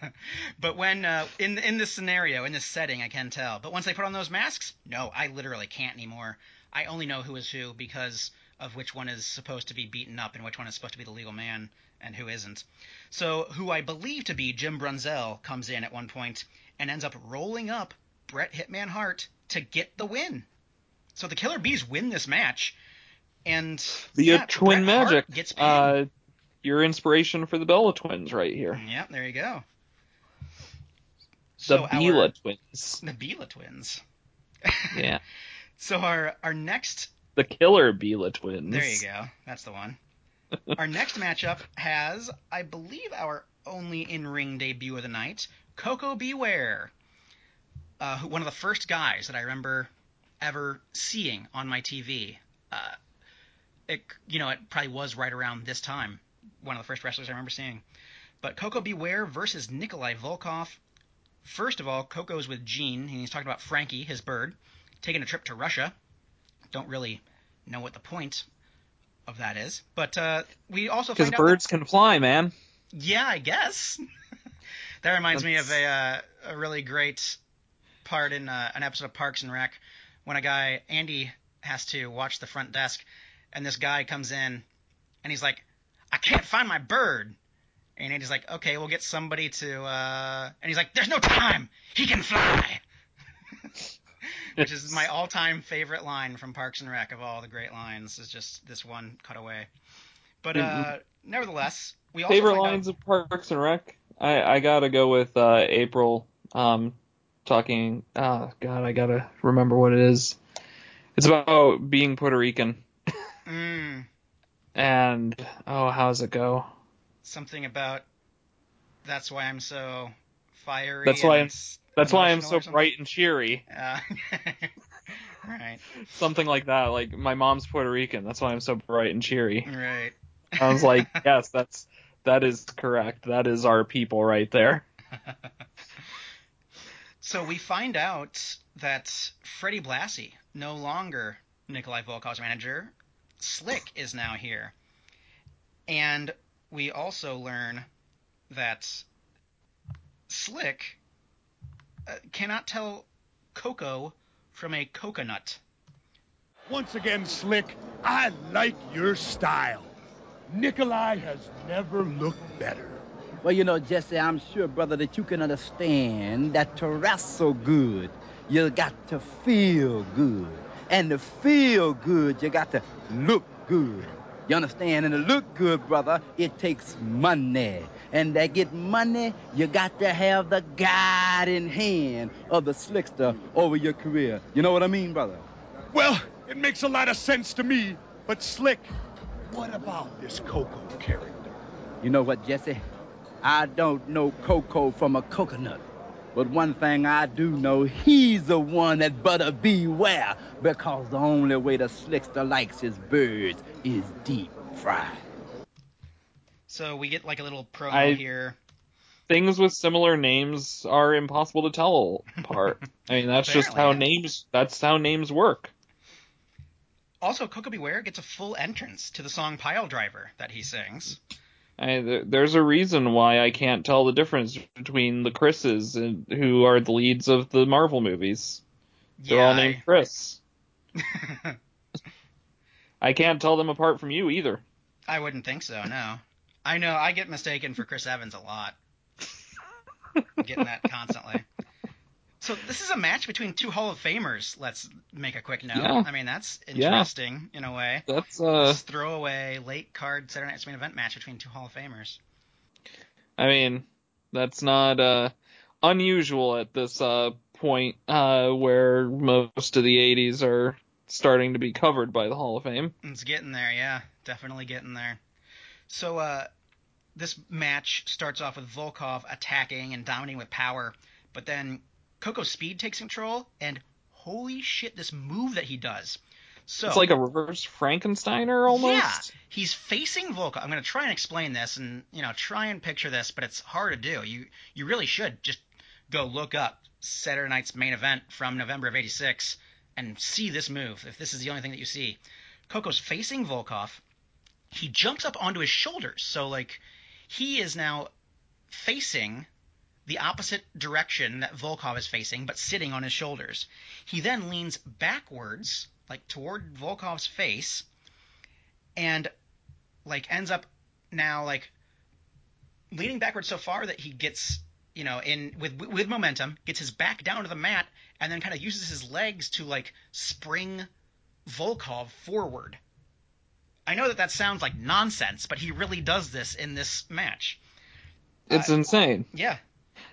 but when uh, in in this scenario, in this setting, I can tell. But once they put on those masks, no, I literally can't anymore. I only know who is who because of which one is supposed to be beaten up and which one is supposed to be the legal man and who isn't. So who I believe to be Jim Brunzell comes in at one point and ends up rolling up Bret Hitman Hart to get the win. So the Killer Bees win this match, and the yeah, twin Bret Hart magic. gets pinned. Uh, your inspiration for the Bella twins right here. Yep, there you go. The So Bella our- twins. the Bella twins. Yeah. So our our next The killer Bella twins. There you go. That's the one. Our next matchup has, I believe, our only in-ring debut of the night, Koko B. Ware. Uh, who, one of the first guys that I remember ever seeing on my TV. Uh, it, you know, it probably was right around this time. One of the first wrestlers I remember seeing. But Koko B. Ware versus Nikolai Volkov. First of all, Koko's with Gene, and he's talking about Frankie, his bird, taking a trip to Russia. Don't really know what the point of that is, but uh, we also Because out that- birds can fly, man. Yeah, I guess. that reminds me of a uh, a really great part in uh, an episode of Parks and Rec when a guy Andy has to watch the front desk, and this guy comes in, and he's like, "I can't find my bird." And Andy's like, "Okay, we'll get somebody to," uh... and he's like, "There's no time. He can fly." Which is my all-time favorite line from Parks and Rec of all the great lines. Is just this one cutaway. But uh, nevertheless, we also Favorite find out- lines of Parks and Rec? I I gotta go with uh, April. Um, talking. Oh God, I gotta remember what it is. It's about being Puerto Rican. Mm, And oh, how does it go? something about that's why I'm so fiery. That's why I'm- That's why I'm so bright and cheery. Uh, right, Something like that. Like my mom's Puerto Rican. That's why I'm so bright and cheery. right. I was like, yes, that's that is correct. That is our people right there. So we find out that Freddie Blassie, no longer Nikolai Volkov's manager, Slick is now here. And we also learn that Slick uh, cannot tell cocoa from a coconut. Once again, Slick, I like your style. Nikolai has never looked better. Well, you know, Jesse, I'm sure, brother, that you can understand that to wrestle good, you got to feel good. And to feel good, you got to look good. You understand? And to look good, brother, it takes money. And to get money, you got to have the guiding hand of the slickster over your career. You know what I mean, brother? Well, it makes a lot of sense to me, but Slick, what about this Koko character? You know what, Jesse? I don't know Koko from a coconut. But one thing I do know, he's the one that better beware, because the only way the slickster likes his birds is deep fried. So we get like a little promo I- here. Things with similar names are impossible to tell apart. I mean, that's just how names. That's how names work. Also, Koko B. Ware gets a full entrance to the song Pile Driver that he sings. I, there's a reason why I can't tell the difference between the Chris's and, who are the leads of the Marvel movies. They're all Yeah, named Chris. I- I can't tell them apart from you either. I wouldn't think so, no. I know, I get mistaken for Chris Evans a lot. I'm getting that constantly. So this is a match between two Hall of Famers. Let's make a quick note. Yeah. I mean, that's Yeah. interesting in a way. That's uh, This throwaway late card Saturday Night's main event match between two Hall of Famers. I mean, that's not uh unusual at this uh point uh where most of the 80s are starting to be covered by the Hall of Fame. It's getting there, yeah, definitely getting there. So uh, this match starts off with Volkov attacking and dominating with power, but then Koko Speed takes control, and holy shit, this move that he does. So It's like a reverse Frankensteiner almost. Yeah, he's facing Volkov. I'm going to try and explain this, and you know, try and picture this, but it's hard to do. You you really should just go look up Saturday Night's main event from November of '86 and see this move. If this is the only thing that you see, Koko's facing Volkov. He jumps up onto his shoulders, so like he is now facing the opposite direction that Volkov is facing, but sitting on his shoulders. He then leans backwards, like toward Volkov's face, and like ends up now like leaning backwards so far that he gets you know in with with momentum gets his back down to the mat and then kind of uses his legs to like spring Volkov forward. I know that that sounds like nonsense, but he really does this in this match. It's insane. Yeah,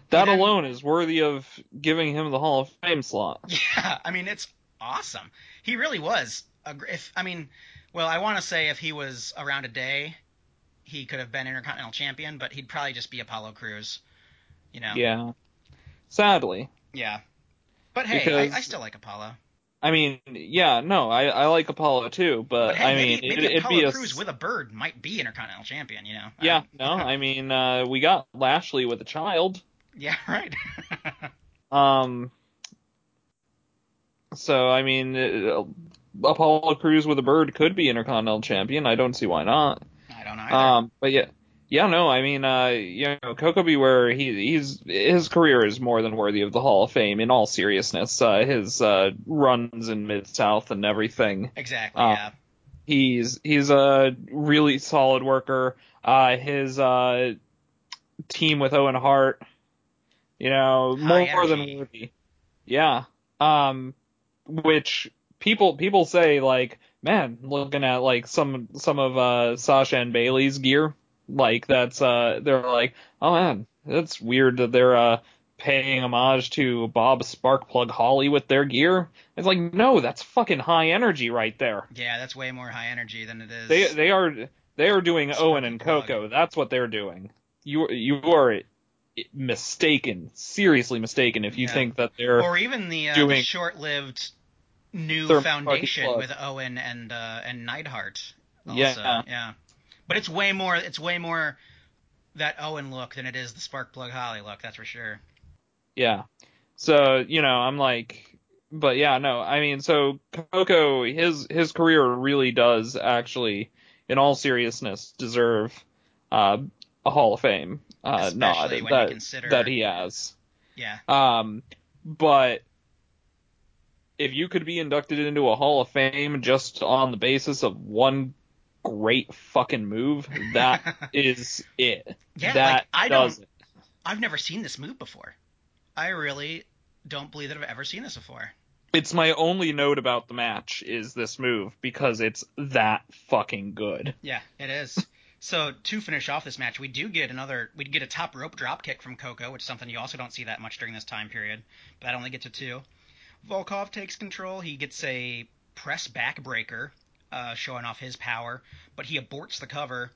That then- alone is worthy of giving him the Hall of Fame slot. Yeah, I mean it's awesome. He really was. A, if I mean, well, I want to say if he was around a day, he could have been Intercontinental Champion, but he'd probably just be Apollo Crews. You know. Yeah. Sadly. Yeah. But hey, Because- I, I still like Apollo. I mean, yeah, no, I, I like Apollo too, but, But hey, I maybe, mean, maybe it, it'd Apollo be a Crews with a bird might be Intercontinental Champion. You know. yeah, no, I mean, uh, we got Lashley with a child, yeah. Right. um, so I mean, uh, Apollo Crews with a bird could be Intercontinental Champion. I don't see why not. I don't know. Either. Um, but yeah, yeah, no, I mean, uh, you know, Koko B. Ware, he, he's, his career is more than worthy of the Hall of Fame in all seriousness. Uh, his, uh, runs in Mid-South and everything. Exactly. Uh, yeah. He's, he's a really solid worker. Uh, his, uh, team with Owen Hart, you know, High more than worthy. Yeah. Um, which people, people say like, man, looking at like some, some of, uh, Sasha and Bailey's gear, like that's uh they're like oh man that's weird that they're uh paying homage to Bob Sparkplug Holly with their gear it's like no that's fucking high energy right there Yeah, that's way more high energy than it is. they they are they are doing Owen and. Koko that's what they're doing you you are mistaken seriously mistaken if you Yeah. think that they're or even the, uh, the short-lived new foundation with Owen and uh, and Neidhart. Also. Yeah. yeah. But it's way more. It's way more that Owen look than it is the Sparkplug Holly look. That's for sure. Yeah. So, you know, I'm like, but yeah, no, I mean, so Koko, his, his career really does actually, in all seriousness, deserve, uh, a Hall of Fame, uh, nod Especially when you that, consider- that he has. Yeah. Um, but if you could be inducted into a Hall of Fame just on the basis of one great fucking move, that is it. Yeah, that like, I does don't- it. I've never seen this move before. I really don't believe that I've ever seen this before. it's my only note about the match is this move because it's that fucking good. Yeah, it is. so to finish off this match, we do get another. We get a top rope drop kick from Koko, which is something you also don't see that much during this time period. But that only gets to two. Volkov takes control. He gets a press backbreaker, uh, showing off his power, but he aborts the cover.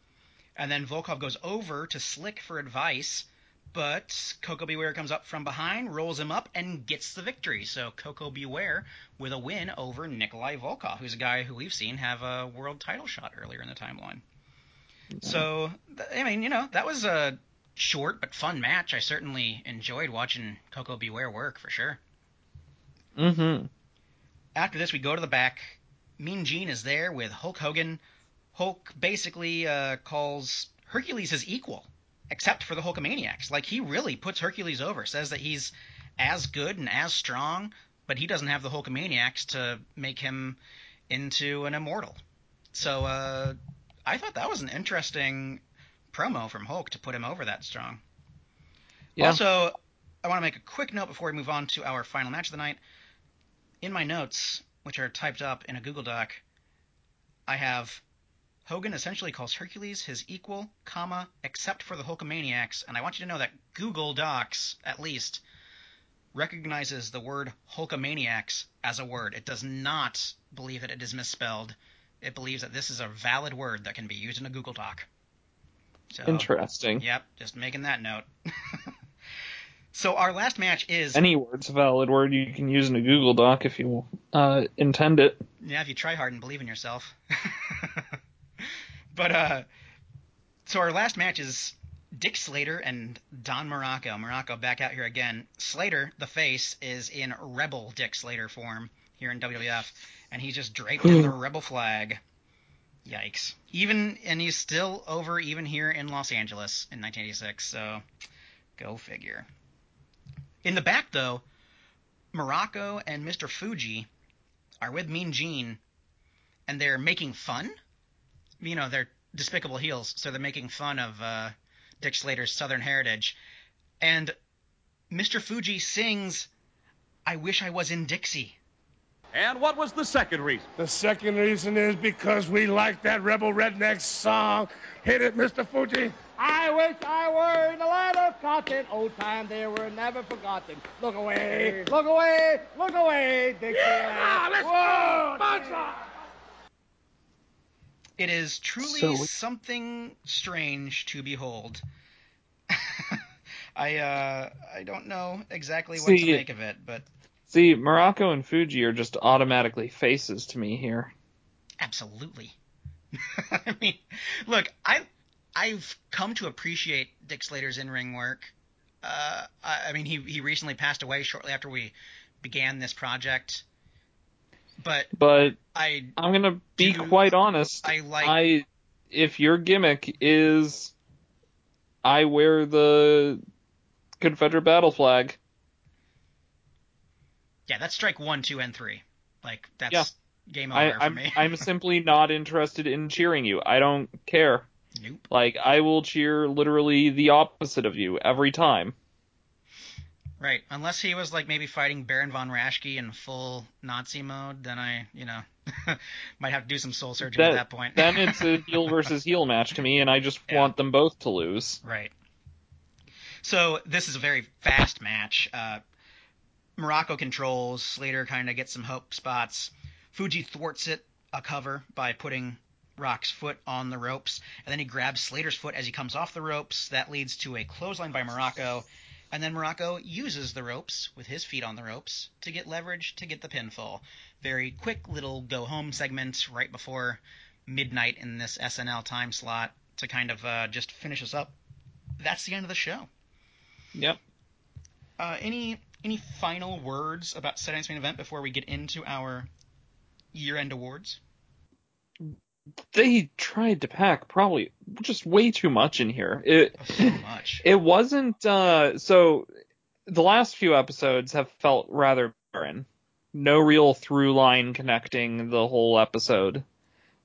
And then Volkov goes over to Slick for advice, but Koko B. Ware comes up from behind, rolls him up, and gets the victory. So Koko B. Ware with a win over Nikolai Volkov, who's a guy who we've seen have a world title shot earlier in the timeline. So, I mean, you know, that was a short but fun match. I certainly enjoyed watching Koko B. Ware work for sure. Mm-hmm. After this, we go to the back. Mean Gene is there with Hulk Hogan. Hulk basically uh, calls Hercules his equal, except for the Hulkamaniacs. Like, he really puts Hercules over, says that he's as good and as strong, but he doesn't have the Hulkamaniacs to make him into an immortal. So, uh, I thought that was an interesting promo from Hulk to put him over that strong. Yeah. Also, I want to make a quick note before we move on to our final match of the night. In my notes, which are typed up in a Google Doc, I have Hogan essentially calls Hercules his equal, comma, except for the Hulkamaniacs, and I want you to know that Google Docs, at least, recognizes the word Hulkamaniacs as a word. It does not believe that it is misspelled. It believes that this is a valid word that can be used in a Google Doc. So, Interesting. Yep, just making that note. so our last match is Any word's a valid word you can use in a Google Doc if you uh, intend it. Yeah, if you try hard and believe in yourself. but uh so our last match is Dick Slater and Don Muraco. Muraco back out here again. Slater, the face, is in Rebel Dick Slater form here in WWF, and he's just draped in the Rebel flag. Yikes. Even and he's still over even here in Los Angeles in 1986. So go figure. In the back though, Muraco and Mr. Fuji are with Mean Gene, and they're making fun. You know, they're despicable heels, so they're making fun of uh, Dick Slater's Southern heritage. And Mr. Fuji sings, "I wish I was in Dixie." And what was the second reason? The second reason is because we like that Rebel Redneck song. Hit it, Mr. Fuji. I wish I were in the land of cotton. Old time they were never forgotten. Look away, look away, look away, Dixieland. Ah, let's Whoa, go! Bonza! It is truly So- something strange to behold. I uh, I don't know exactly what to See- make of it, but See, Muraco and Fuji are just automatically faces to me here. Absolutely. I mean, look, I I've come to appreciate Dick Slater's in-ring work. Uh, I, I mean, he he recently passed away shortly after we began this project, but But I I'm gonna be Do- quite honest. I like- I if your gimmick is I wear the Confederate battle flag. Yeah, that's strike one, two, and three. Like that's Yeah. game over I, for I'm me. I'm simply not interested in cheering you. I don't care. nope. Like I will cheer literally the opposite of you every time. Right. Unless he was like maybe fighting Baron von Raschke in full Nazi mode, then I, you know, might have to do some soul searching at that point. then it's a heel versus heel match to me, and I just Yeah. want them both to lose. Right. So this is a very fast match. Uh, Muraco controls. Slater kind of gets some hope spots. Fuji thwarts it a cover by putting Rock's foot on the ropes, and then he grabs Slater's foot as he comes off the ropes. That leads to a clothesline by Muraco, and then Muraco uses the ropes with his feet on the ropes to get leverage to get the pinfall. Very quick little go home segment right before midnight in this SNL time slot to kind of uh, just finish us up. That's the end of the show. Yep. Uh, any any final words about Saturday Night's main event before we get into our year-end awards? They tried to pack probably just way too much in here. It So much. it wasn't uh so the last few episodes have felt rather barren. No real through line connecting the whole episode.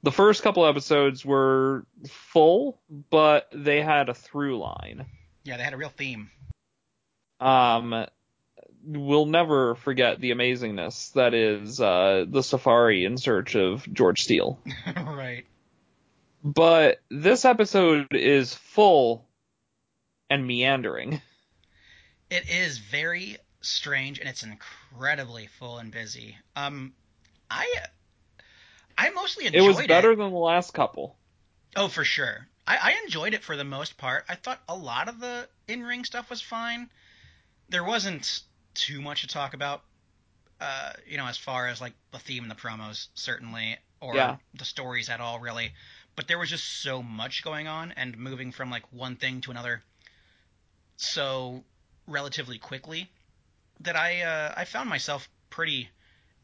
The first couple episodes were full, but they had a through line. Yeah, they had a real theme. Um, we'll never forget the amazingness that is uh, the safari in search of George Steele. right. But this episode is full and meandering. It is very strange and it's incredibly full and busy. Um, I I mostly enjoyed It It was better than the last couple. Oh, for sure. I, I enjoyed it for the most part. I thought a lot of the in ring stuff was fine. There wasn't too much to talk about, uh, you know, as far as like the theme and the promos, certainly, or Yeah. the stories at all, really. But there was just so much going on and moving from like one thing to another so relatively quickly that I uh, I found myself pretty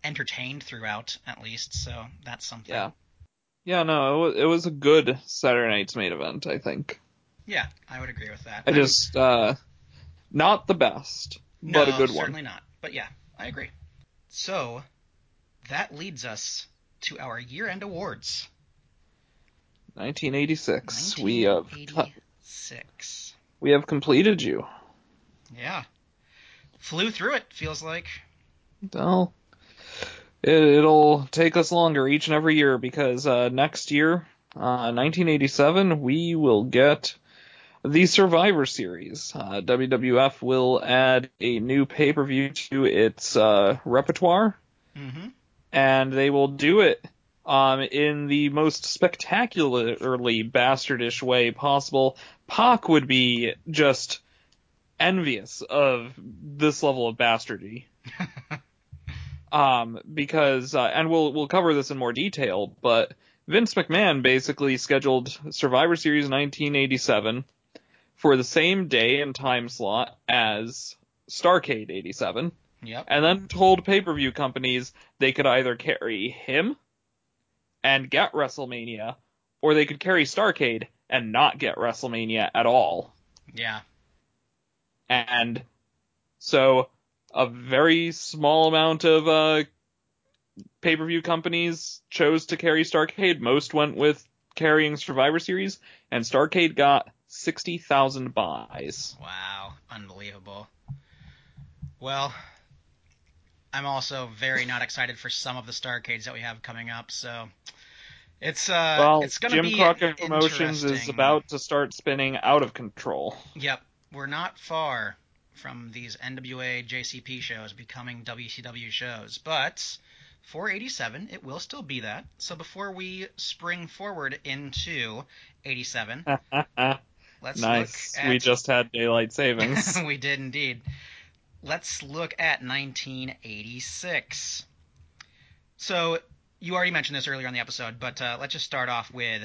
entertained throughout, at least. So that's something. Yeah. Yeah, no, it was, it was a good Saturday night's main event, I think. Yeah, I would agree with that. I just, uh, not the best, No, but a good one. certainly not. But yeah, I agree. So that leads us to our year-end awards. 1986. We have, 1986. we have completed you. Yeah. Flew through it, feels like. Well, it, it'll take us longer each and every year because uh, next year, uh, 1987, we will get the Survivor Series. Uh, WWF will add a new pay per view to its uh, repertoire, Mm-hmm. and they will do it um, in the most spectacularly bastardish way possible. Pac would be just envious of this level of bastardy um, because uh, and we'll we'll cover this in more detail, but Vince McMahon basically scheduled Survivor Series 1987 for the same day and time slot as Starcade 87, Yep. and then told pay-per-view companies they could either carry him and get WrestleMania, or they could carry Starcade and not get WrestleMania at all. Yeah. And so a very small amount of uh, pay-per-view companies chose to carry Starcade. Most went with carrying Survivor Series, and Starcade got 60,000 buys. Wow. Unbelievable. Well, I'm also very not excited for some of the Starcades that we have coming up, so it's uh well, it's gonna be. Jim be Crockett Promotions is about to start spinning out of control. Yep, we're not far from these NWA JCP shows becoming WCW shows, but for 87, it will still be that. So before we spring forward into 87, let's nice. look at We just had daylight savings. we did indeed. Let's look at 1986. So you already mentioned this earlier on the episode, but uh, let's just start off with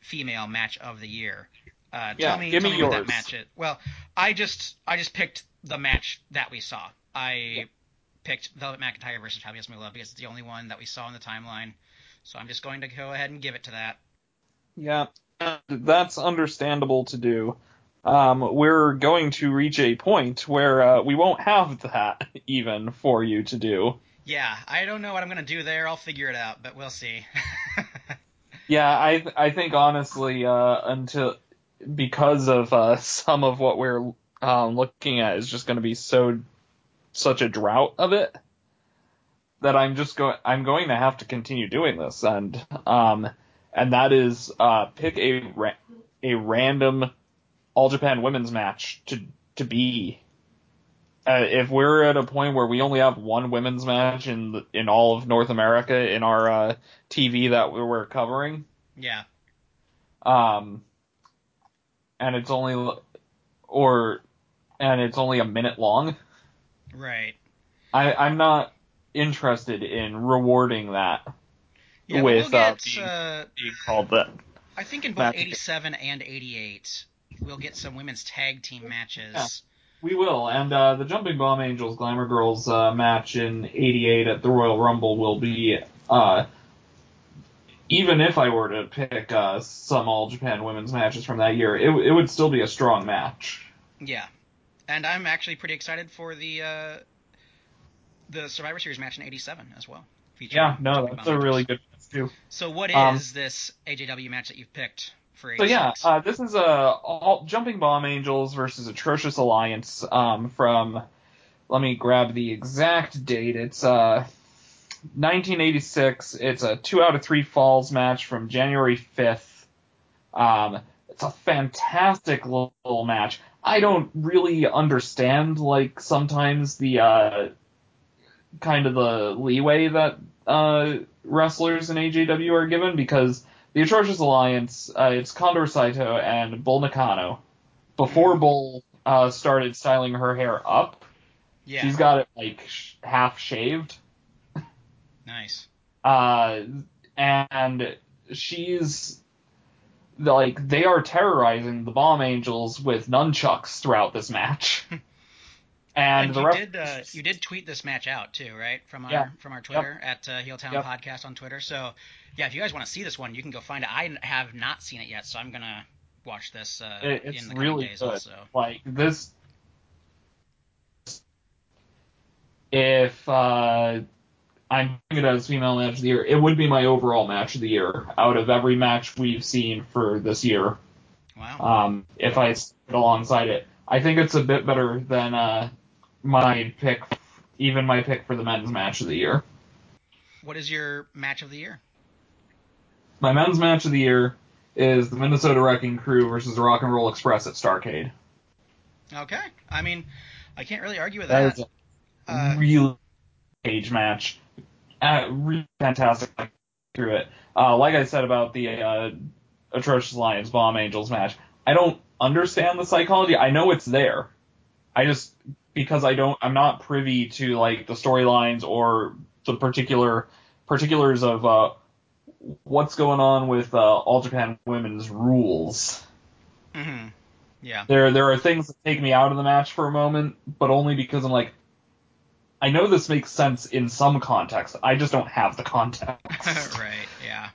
female match of the year. Uh, Yeah, tell me, give tell me me what that yours. match is. Well, I just I just picked the match that we saw. I picked Velvet McIntyre versus Fabulous Moolah because it's the only one that we saw in the timeline. So I'm just going to go ahead and give it to that. Yeah, that's understandable to do. um, we're going to reach a point where uh, we won't have that even for you to do. Yeah, I don't know what I'm gonna do there. I'll figure it out, but we'll see. Yeah, I I think honestly, uh, until because of uh, some of what we're um, looking at is just going to be so such a drought of it that I'm just going I'm going to have to continue doing this and um and that is uh pick a ra- a random All Japan women's match to to be uh, if we're at a point where we only have one women's match in the, in all of North America in our uh, TV that we're covering, yeah. um, and it's only or and it's only a minute long, Right. I I'm not interested in rewarding that Yeah, with we'll uh, get. being, uh, being called that. I think in both 87 and 88, we'll get some women's tag team matches. We will, and uh, the Jumping Bomb Angels Glamour Girls uh, match in '88 at the Royal Rumble will be. Uh, even if I were to pick uh, some All Japan women's matches from that year, it, it would still be a strong match. Yeah, and I'm actually pretty excited for the uh, the Survivor Series match in '87 as well. Featuring Yeah, no, that's a really good match too. So what is um, this AJW match that you've picked for AJW? So yeah, uh, this is a all, Jumping Bomb Angels versus Atrocious Alliance um, from. Let me grab the exact date. It's uh, 1986. It's a two out of three falls match from January 5th. Um, it's a fantastic little match. I don't really understand like sometimes the uh, kind of the leeway that uh, wrestlers in AJW are given because the Atrocious Alliance, uh, it's Condor Saito and Bull Nakano. Before Bull uh, started styling her hair up, yeah, she's got it like sh- half shaved. nice. Uh, and she's like they are terrorizing the Bomb Angels with nunchucks throughout this match. and, And the you ref- did uh, you did tweet this match out too, right? From our Yeah. from our Twitter at uh, Heeltown Yep. Podcast on Twitter. So yeah, if you guys want to see this one, you can go find it. I have not seen it yet, so I'm gonna watch this uh, It- in the coming really days good. also. Like this, if uh, I'm doing it as female match of the year, it would be my overall match of the year out of every match we've seen for this year. Wow. Um, if I sit alongside it, I think it's a bit better than uh, my pick, even my pick for the men's match of the year. What is your match of the year? My men's match of the year is the Minnesota Wrecking Crew versus the Rock and Roll Express at Starcade. Okay. I mean, I can't really argue with That that. is a Uh, really cage match. Uh, really fantastic through it. Uh, like I said about the uh, Atrocious Alliance Bomb Angels match, I don't understand the psychology. I know it's there. I just because I don't, I'm not privy to like the storylines or the particular particulars of uh, what's going on with uh, All Japan Women's rules. hmm Yeah. There, there are things that take me out of the match for a moment, but only because I'm like, I know this makes sense in some context. I just don't have the context. right. Yeah.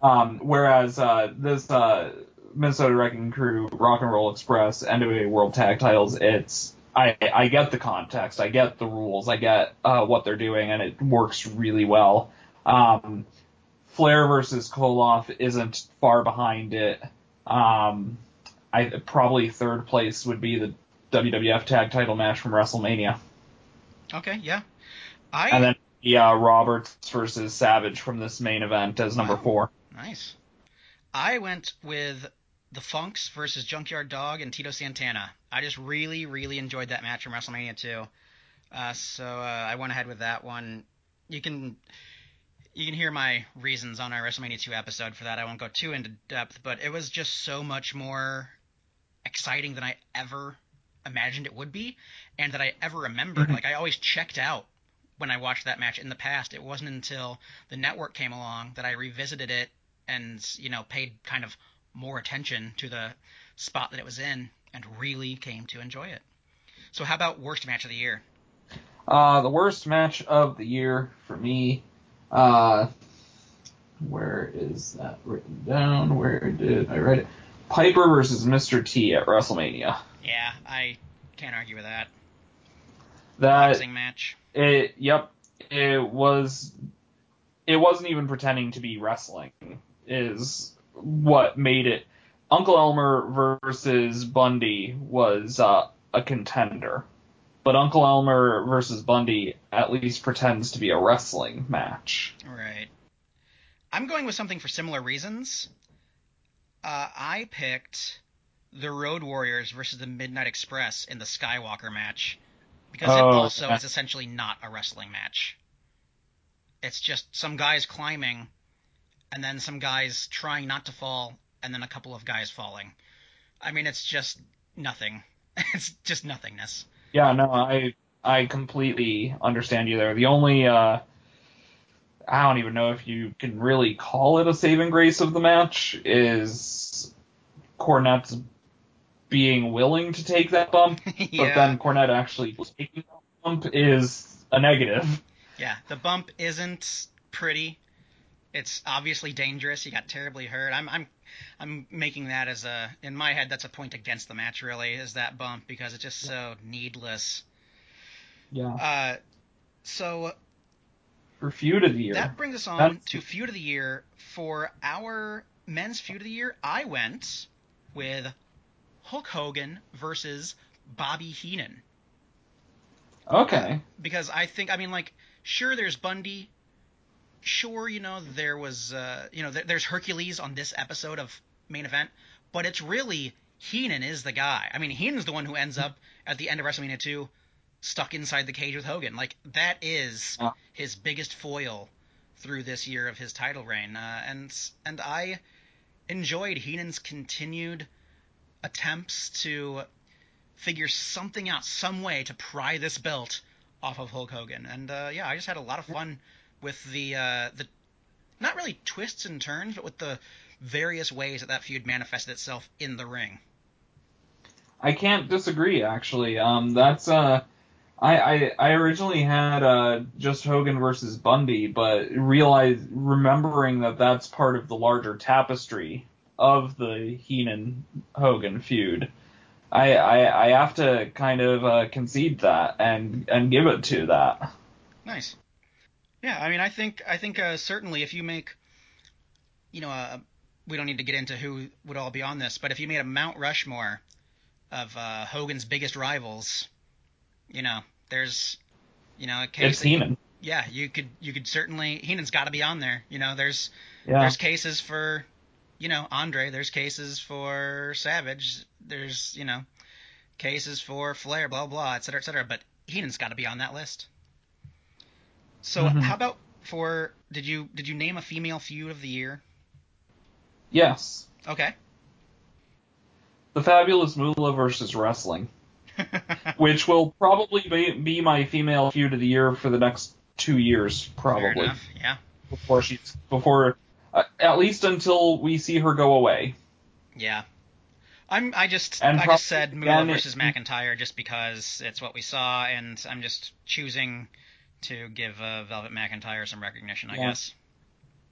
Um, whereas uh, this uh, Minnesota Wrecking Crew, Rock and Roll Express, NWA World Tag Titles, it's I I get the context, I get the rules, I get uh, what they're doing, and it works really well. Um, Flair versus Koloff isn't far behind it. Um, I probably third place would be the WWF Tag Title match from WrestleMania, Okay. Yeah. I and then yeah, Roberts versus Savage from this main event as number Wow. four. Nice. I went with the Funks versus Junkyard Dog and Tito Santana. I just really, really enjoyed that match from WrestleMania 2. Uh, so uh, I went ahead with that one. You can you can hear my reasons on our WrestleMania 2 episode for that. I won't go too into depth, but it was just so much more exciting than I ever imagined it would be, and that I ever remembered. Like I always checked out when I watched that match in the past. It wasn't until the network came along that I revisited it and you know paid kind of more attention to the spot that it was in and really came to enjoy it. So how about worst match of the year? Uh, the worst match of the year for me. Uh, where is that written down? Where did I write it? Piper versus Mr. T at WrestleMania. Yeah, I can't argue with that. That Boxing match. it yep, it was it wasn't even pretending to be wrestling is what made it Uncle Elmer versus Bundy was uh, a contender. But Uncle Elmer versus Bundy at least pretends to be a wrestling match. Right. I'm going with something for similar reasons. Uh, I picked the Road Warriors versus the Midnight Express in the Skywalker match because it Oh, also okay. is essentially not a wrestling match. It's just some guys climbing, and then some guys trying not to fall, and then a couple of guys falling. I mean, it's just nothing. it's just nothingness. Yeah, no, I I completely understand you there. The only uh I don't even know if you can really call it a saving grace of the match is Cornette's being willing to take that bump, but then Cornette actually taking that bump is a negative. Yeah, the bump isn't pretty. It's obviously dangerous. He got terribly hurt. I'm I'm I'm making that as a in my head that's a point against the match really is that bump because it's just so needless. Yeah. Uh so For feud of the year. that brings us on That's- to feud of the year for our men's feud of the year. I went with Hulk Hogan versus Bobby Heenan. Okay. because I think I mean like sure there's Bundy, sure you know there was uh, you know th- there's Hercules on this episode of main event, but it's really Heenan is the guy. I mean Heenan's the one who ends up at the end of WrestleMania 2 stuck inside the cage with Hogan. Like that is his biggest foil through this year of his title reign, uh, and and I enjoyed Heenan's continued attempts to figure something out, some way to pry this belt off of Hulk Hogan. And uh, yeah, I just had a lot of fun with the uh, the not really twists and turns, but with the various ways that that feud manifested itself in the ring. I can't disagree actually. Um that's uh I, I, I originally had uh, just Hogan versus Bundy, but realized remembering that that's part of the larger tapestry of the Heenan Hogan feud. I, I I have to kind of uh, concede that and and give it to that. Nice. Yeah, I mean, I think I think uh, certainly if you make, you know, uh, we don't need to get into who would all be on this, but if you made a Mount Rushmore of uh, Hogan's biggest rivals, you know, there's, you know, a case It's that you- Heenan. yeah, you could you could certainly Heenan's got to be on there. You know, there's Yeah. there's cases for, you know, Andre. There's cases for Savage. There's you know, cases for Flair. Blah blah, et cetera, et cetera. But Heenan's got to be on that list. So Mhm. how about for did you did you name a female feud of the year? Yes. Okay. The Fabulous Moolah versus Wrestling, which will probably be, be my female feud of the year for the next two years, probably. Yeah. before she's before uh, at least until we see her go away. Yeah. I'm I just And I just said Moolah versus McIntyre just because it's what we saw and I'm just choosing to give uh, Velvet McIntyre some recognition, I Yeah. guess.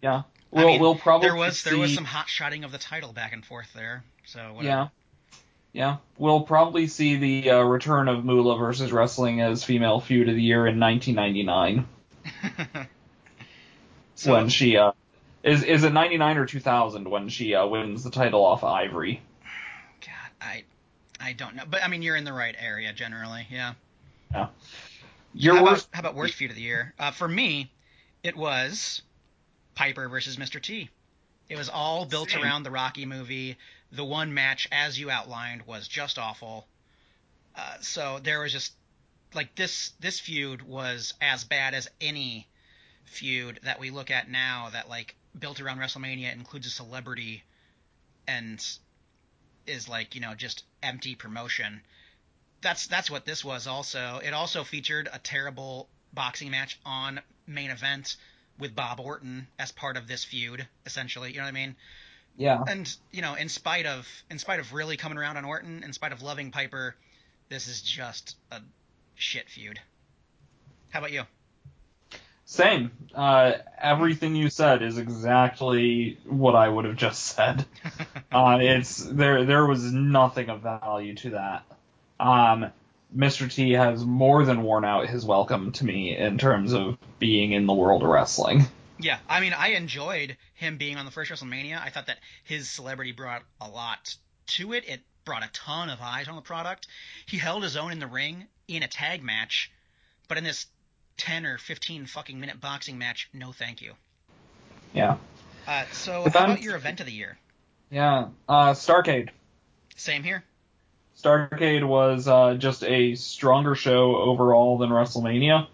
Yeah, I we'll mean, we'll probably there was there was some hot shotting of the title back and forth there. So whatever. yeah yeah we'll probably see the uh, return of Moolah versus Wrestling as female feud of the year in 1999 so when she uh is is it 99 or 2000 when she uh, wins the title off Ivory. God, I I don't know, but I mean you're in the right area generally. Yeah. Yeah. Your how worst About, how about worst feud of the year? Uh, for me, it was Piper versus Mr. T. It was all built Same. around the Rocky movie. The one match, as you outlined, was just awful. Uh, so there was just like this. This feud was as bad as any feud that we look at now. That like built around WrestleMania includes a celebrity and is like you know just empty promotion that's that's what this was also. It also featured a terrible boxing match on main event with Bob Orton as part of this feud, essentially. You know what I mean? yeah And you know, in spite of in spite of really coming around on Orton, in spite of loving Piper, this is just a shit feud. How about you? Same. Uh, everything you said is exactly what I would have just said. uh, it's there. There was nothing of value to that. Um, Mr. T has more than worn out his welcome to me in terms of being in the world of wrestling. Yeah, I mean, I enjoyed him being on the first WrestleMania. I thought that his celebrity brought a lot to it. It brought a ton of eyes on the product. He held his own in the ring in a tag match, but in this 10 or 15 fucking minute boxing match, no thank you. Yeah. Uh, so, But how I'm- about your event of the year? Yeah. Uh, Starcade. Same here. Starcade was uh, just a stronger show overall than WrestleMania.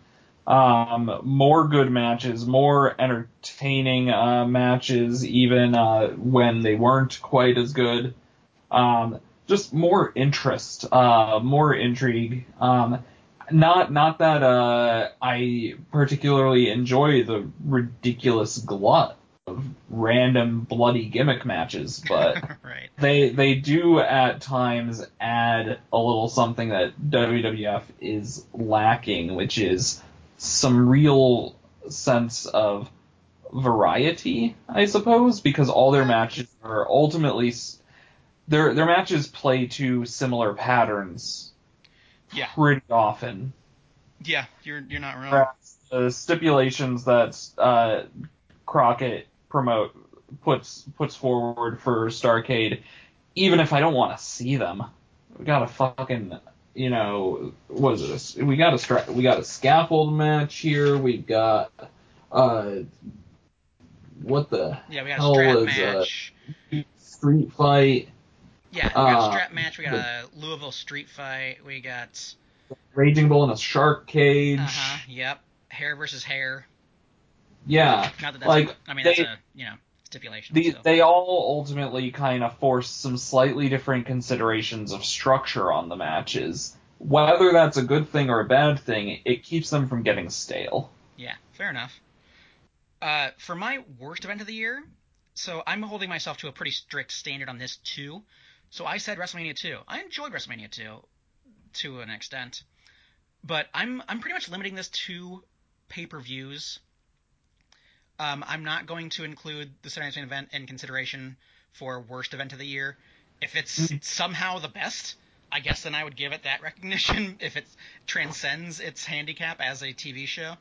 Um, more good matches, more entertaining uh, matches, even uh, when they weren't quite as good. Um, just more interest, uh, more intrigue. Um, not not that uh, I particularly enjoy the ridiculous glut of random bloody gimmick matches, but right. they they do at times add a little something that WWF is lacking, which is some real sense of variety, I suppose, because all their matches are ultimately their their matches play to similar patterns Yeah. pretty often. Yeah, you're you're not wrong. Whereas the stipulations that uh, Crockett promote puts puts forward for Starcade, even if I don't want to see them, we got a fucking you know what is this? We got a stra- we got a scaffold match here. We got uh what the Yeah, we got a hell strap is match. a street fight? Yeah, we got a uh, strap match. We got a Louisville street fight. We got Raging Bull in a shark cage. uh huh. Yep. Hair versus hair. Yeah, Not that that's. like a, I mean, they, that's a you know stipulation. the, so. they all ultimately kind of force some slightly different considerations of structure on the matches. Whether that's a good thing or a bad thing, it keeps them from getting stale. Yeah, fair enough. Uh, for my worst event of the year, so I'm holding myself to a pretty strict standard on this too. So I said WrestleMania 2. I enjoyed WrestleMania 2 to an extent, but I'm I'm pretty much limiting this to pay-per-views. Um, I'm not going to include the Saturday Night's Main Event in consideration for worst event of the year. If it's somehow the best, I guess then I would give it that recognition if it transcends its handicap as a TV show.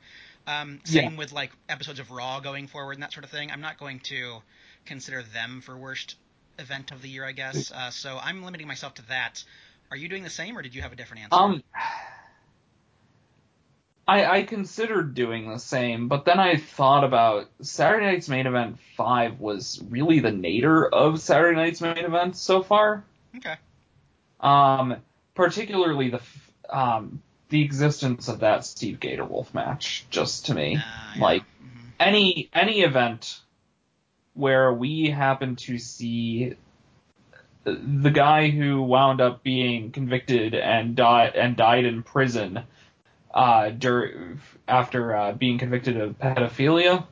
Um, same with like episodes of Raw going forward and that sort of thing. I'm not going to consider them for worst event of the year, I guess. Uh, so I'm limiting myself to that. Are you doing the same, or did you have a different answer? Um, I, I considered doing the same, but then I thought about Saturday Night's Main Event 5 was really the nadir of Saturday Night's Main Event so far. okay. Um, particularly the um, the existence of that Steve Gatorwolf match, just to me, Ah, yeah. like Mhm. any any event where we happen to see the guy who wound up being convicted and died and died in prison uh, dur- after uh, being convicted of pedophilia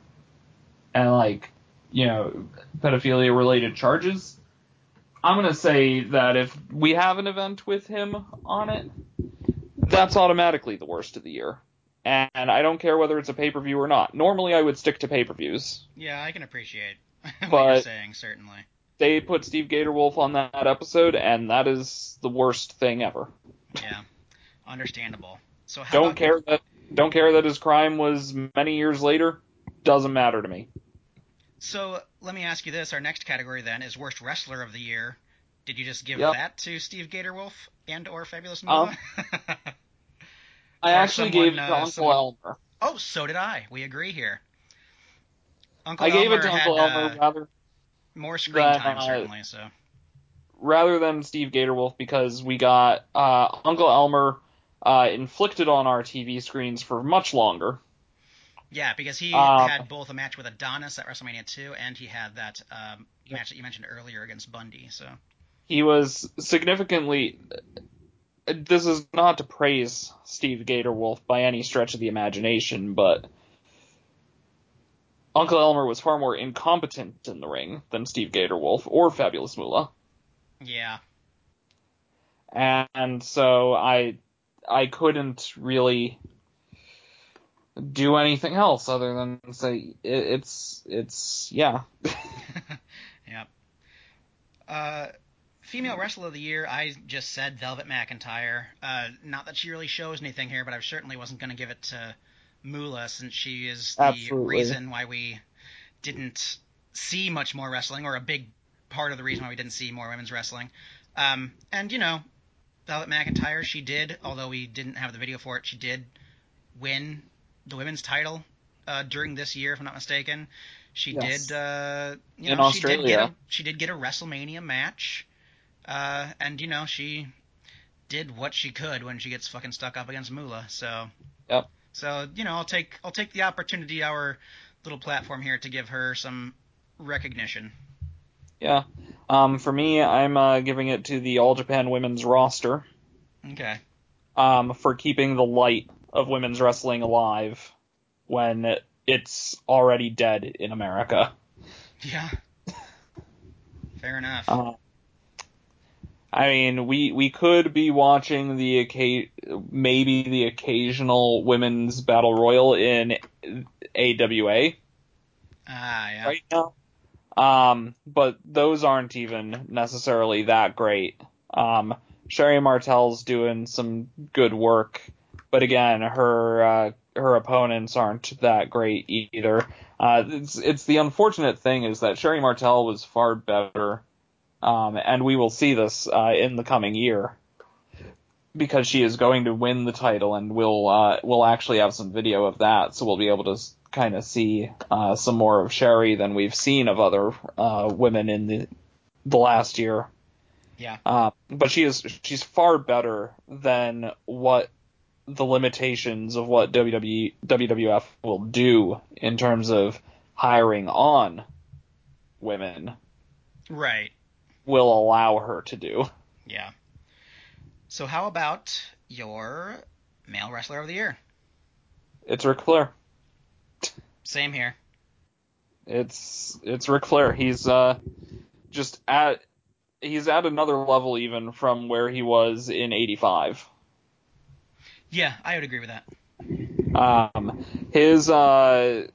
and like you know pedophilia related charges. I'm gonna say that if we have an event with him on it, that's automatically the worst of the year. And I don't care whether it's a pay per view or not. Normally, I would stick to pay per views. Yeah, I can appreciate what you're saying, certainly. They put Steve Gatorwolf on that episode, and that is the worst thing ever. Yeah, understandable. So Don't care that don't care that his crime was many years later. Doesn't matter to me. So let me ask you this: Our next category then is worst wrestler of the year. Did you just give Yep. that to Steve Gatorwolf and or Fabulous Um, Moolah? I Or actually someone, gave it to uh, Uncle someone- Elmer. oh, so did I. We agree here. Uncle I gave Elmer it to had Elmer uh, rather more screen that, time, uh, certainly. So rather than Steve Gatorwolf because we got uh, Uncle Elmer uh, inflicted on our TV screens for much longer. yeah, because he um, had both a match with Adonis at WrestleMania 2, and he had that um, match that you mentioned earlier against Bundy. So He was significantly. This is not to praise Steve Gatorwolf by any stretch of the imagination, but Uncle Elmer was far more incompetent in the ring than Steve Gatorwolf or Fabulous Moolah. yeah, and so I I couldn't really do anything else other than say it, it's it's yeah. yep. Uh, female wrestler of the year, I just said Velvet McIntyre. Uh, not that she really shows anything here, but I certainly wasn't going to give it to Moolah since she is the Absolutely. reason why we didn't see much more wrestling, or a big part of the reason why we didn't see more women's wrestling. Um, and you know, Velvet McIntyre, she did, although we didn't have the video for it, she did win the women's title uh, during this year, if I'm not mistaken. She Yes. did, uh, you In know, she did get Australia. a she did get a WrestleMania match, uh, and you know she did what she could when she gets fucking stuck up against Moolah. So Yep. so you know, I'll take I'll take the opportunity, our little platform here, to give her some recognition. Yeah. Um, for me, I'm uh, giving it to the All Japan Women's roster Okay. um, for keeping the light of women's wrestling alive when it's already dead in America. Yeah. Fair enough. Uh, I mean, we we could be watching the maybe the occasional women's battle royal in AWA ah, yeah. right now. Um, but those aren't even necessarily that great. Um, Sherri Martel's doing some good work, but again, her uh, her opponents aren't that great either. Uh, it's it's the unfortunate thing is that Sherri Martel was far better, um, and we will see this uh, in the coming year because she is going to win the title, and we'll uh, we'll actually have some video of that, so we'll be able to kind of see uh, some more of Sherri than we've seen of other uh, women in the the last year. Yeah. Uh, but she is she's far better than what the limitations of what WWE WWF will do in terms of hiring on women Right. will allow her to do. Yeah. So how about your male wrestler of the year? It's Ric Flair. Same here. It's it's Ric Flair. He's uh just at he's at another level even from where he was in '85. Yeah, I would agree with that. Um, his uh,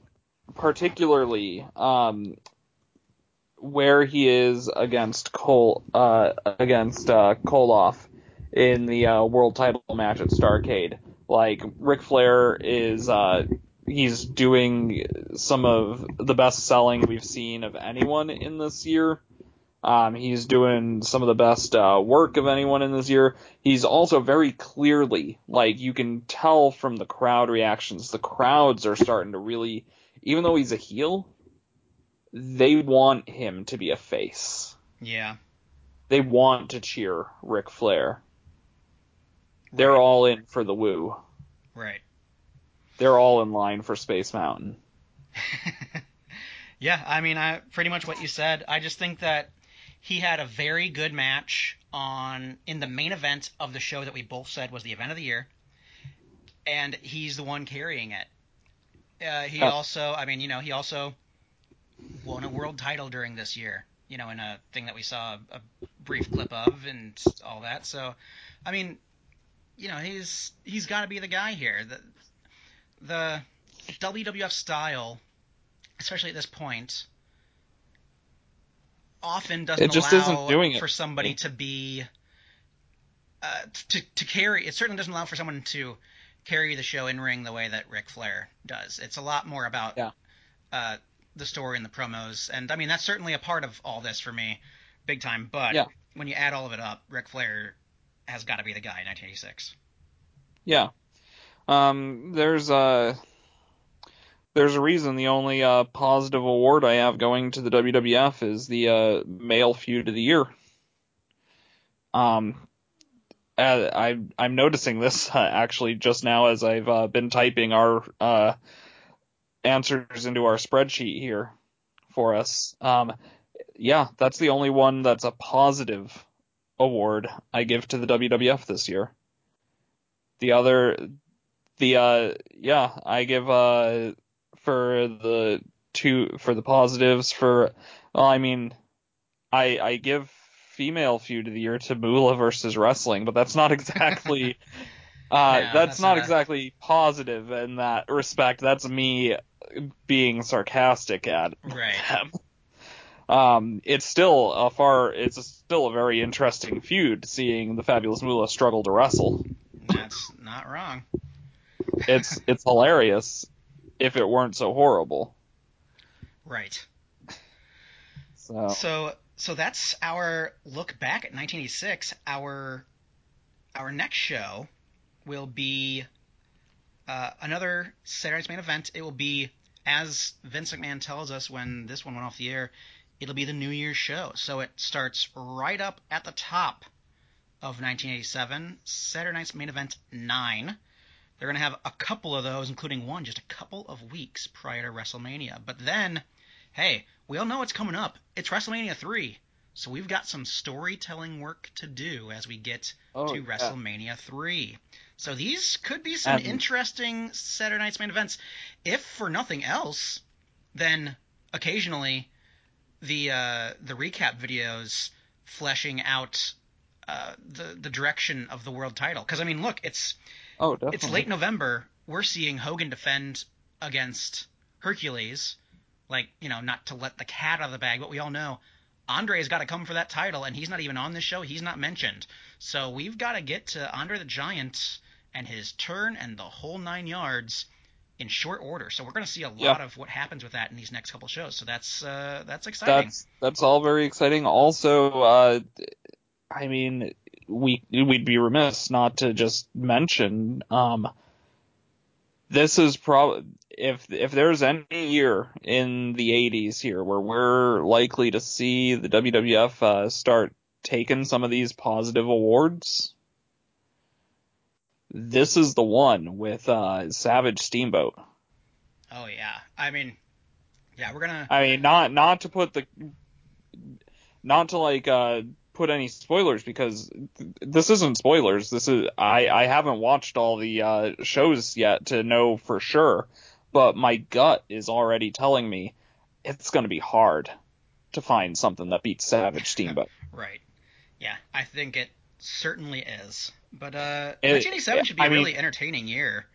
particularly um, where he is against Cole uh, against uh, Koloff in the uh, world title match at Starcade. Like Ric Flair is uh, he's doing some of the best selling we've seen of anyone in this year. Um, he's doing some of the best uh, work of anyone in this year. He's also very clearly, like you can tell from the crowd reactions, the crowds are starting to really, even though he's a heel, they want him to be a face. Yeah. They want to cheer Ric Flair. They're Right. all in for the woo. Right. They're all in line for Space Mountain. yeah, I mean, I pretty much what you said. I just think that he had a very good match on in the main event of the show that we both said was the event of the year, and he's the one carrying it. Uh, he Oh. also, I mean, you know, he also won a world title during this year. You know, in a thing that we saw a brief clip of and all that. So, I mean, you know, he's he's got to be the guy here. The the WWF style, especially at this point, often doesn't It just allow isn't doing it. for somebody to be uh, to to carry. It certainly doesn't allow for someone to carry the show in ring the way that Ric Flair does. It's a lot more about Yeah. uh, the story and the promos, and I mean that's certainly a part of all this for me, big time. But Yeah. when you add all of it up, Ric Flair has got to be the guy in 1986. Yeah. Um, there's a there's a reason the only uh, positive award I have going to the WWF is the uh, male feud of the year. Um, I I'm noticing this uh, actually just now as I've uh, been typing our uh, answers into our spreadsheet here for us. Um, yeah, that's the only one that's a positive award I give to the WWF this year. The other, the uh, yeah, I give uh for the two for the positives for, well, I mean, I I give female feud of the year to Moolah versus wrestling, but that's not exactly Uh, that's, that's not not exactly positive in that respect. That's me being sarcastic at Right. them. Um, it's still a far, it's a, still a very interesting feud seeing the Fabulous Moolah struggle to wrestle. That's not wrong. It's it's hilarious if it weren't so horrible. Right. So So so that's our look back at 1986. Our our next show will be uh, another Saturday Night's main event. It will be as Vince McMahon tells us when this one went off the air. It'll be the New Year's show. So it starts right up at the top of 1987. Saturday Night's main event nine. They're going to have a couple of those, including one just a couple of weeks prior to WrestleMania. But then, hey, we all know what's coming up. It's WrestleMania 3. So we've got some storytelling work to do as we get Oh, to yeah. WrestleMania 3. So these could be some And- interesting Saturday night's main events. If for nothing else, then occasionally the uh, the recap videos fleshing out uh, the the direction of the world title. Because I mean, look, it's oh, definitely. it's late November. We're seeing Hogan defend against Hercules. Like, you know, not to let the cat out of the bag, but we all know Andre's got to come for that title, and he's not even on this show. He's not mentioned. So we've got to get to Andre the Giant and his turn and the whole nine yards in short order. So we're going to see a lot Yeah. of what happens with that in these next couple shows. So that's uh, that's exciting. That's that's all very exciting. Also, uh, I mean, we we'd be remiss not to just mention um, this is probably if if there's any year in the 80s here where we're likely to see the WWF uh, start taking some of these positive awards. This is the one with uh, Savage Steamboat. Oh yeah. I mean, yeah, we're gonna. I mean, not not to put the, not to like uh put any spoilers because th- this isn't spoilers. This is I I haven't watched all the uh shows yet to know for sure, but my gut is already telling me it's gonna be hard to find something that beats Savage Steamboat. Right. Yeah, I think it certainly is. But uh, It- 1987 should be I a mean- really entertaining year.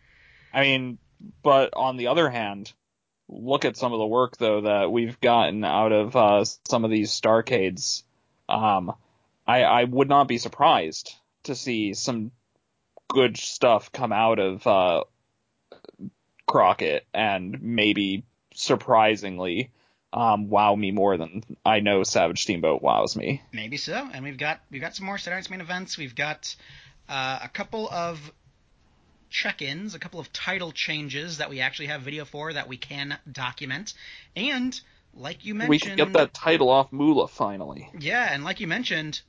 I mean, but on the other hand, look at some of the work though that we've gotten out of uh, some of these Starcades. Um, I, I would not be surprised to see some good stuff come out of uh, Crockett and maybe surprisingly um, wow me more than I know Savage Steamboat wows me. Maybe so. And we've got we've got some more Saturday Night's main events. We've got uh, a couple of check-ins, a couple of title changes that we actually have video for that we can document, and like you mentioned, We can get that title off Moolah finally. Yeah, and like you mentioned,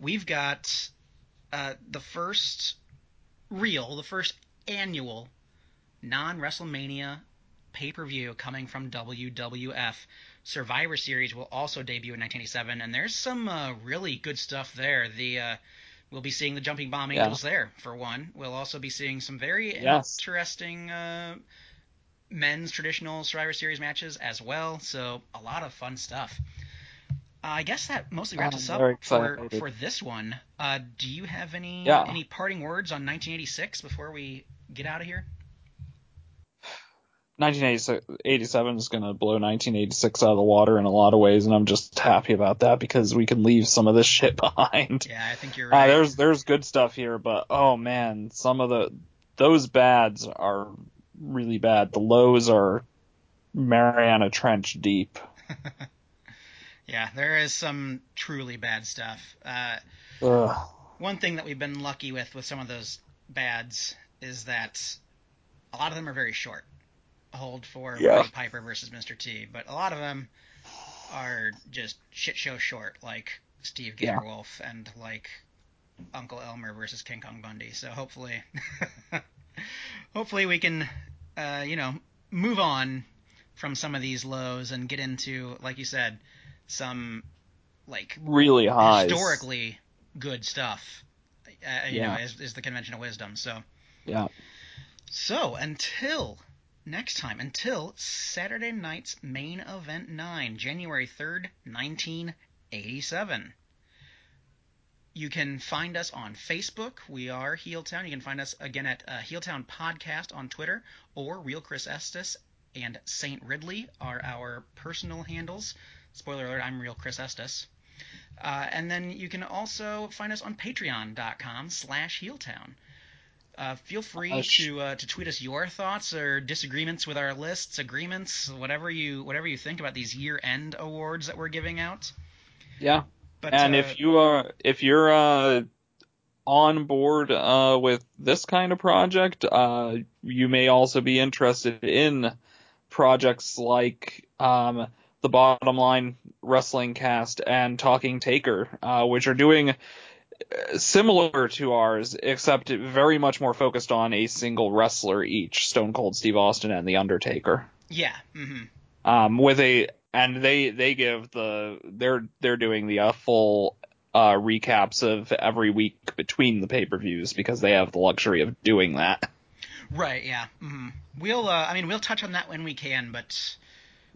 we've got uh, the first real, the first annual non WrestleMania pay per view coming from WWF. Survivor Series will also debut in 1987, and there's some uh, really good stuff there. The uh, we'll be seeing the Jumping Bomb Yeah. Angels there for one. We'll also be seeing some very Yes. interesting uh, men's traditional Survivor Series matches as well. So a lot of fun stuff. Uh, I guess that mostly wraps us up for, for this one. Uh, do you have any Yeah. any parting words on 1986 before we get out of here? 1987 is going to blow 1986 out of the water in a lot of ways, and I'm just happy about that because we can leave some of this shit behind. Yeah, I think you're Uh, right. there's there's good stuff here, but oh man, some of the those bads are really bad. The lows are Mariana Trench deep. yeah, there is some truly bad stuff. Uh, one thing that we've been lucky with with some of those bads is that a lot of them are very short. Hold for Yeah. Roddy Piper versus Mr. T, but a lot of them are just shit show short, like Steve Yeah. Gatorwolf and like Uncle Elmer versus King Kong Bundy. So hopefully, hopefully we can, uh, you know, move on from some of these lows and get into, like you said, some like Really highs. historically good stuff. Uh, you know, is, is the convention of wisdom. So, Yeah. so until next time, until Saturday night's main event nine, January third, nineteen eighty-seven. you can find us on Facebook. We are Heeltown. You can find us again at uh, Heeltown Podcast on Twitter or Real Chris Estes and Saint Ridley are our personal handles. Spoiler alert: I'm Real Chris Estes. Uh, and then you can also find us on Patreon.com/slash Heeltown. Uh, feel free Uh, sh- to uh, to tweet us your thoughts or disagreements with our lists, agreements, whatever you whatever you think about these year end awards that we're giving out. Yeah. But and uh, if you are if you're uh on board uh with this kind of project, uh you may also be interested in projects like um the bottom line wrestling cast and talking taker uh which are doing uh, similar to ours except very much more focused on a single wrestler each stone cold steve austin and the undertaker yeah, hmm um, with a and they they give the they're they're doing the uh, full uh, recaps of every week between the pay per views because they have the luxury of doing that. right, yeah. hmm We'll uh, I mean we'll touch on that when we can, but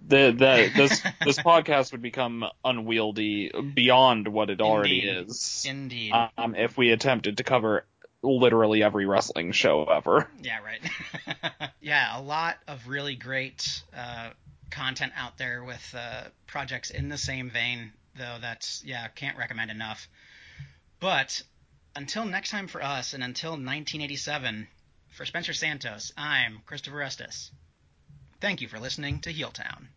The the this this podcast would become unwieldy beyond what it already Indeed. is. indeed, Um, if we attempted to cover literally every wrestling show ever. yeah, right. yeah, a lot of really great uh, content out there with uh, projects in the same vein, though. That's yeah, can't recommend enough. But until next time for us, and until 1987, for Spencer Santos, I'm Christopher Estes. Thank you for listening to Heeltown.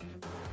Thank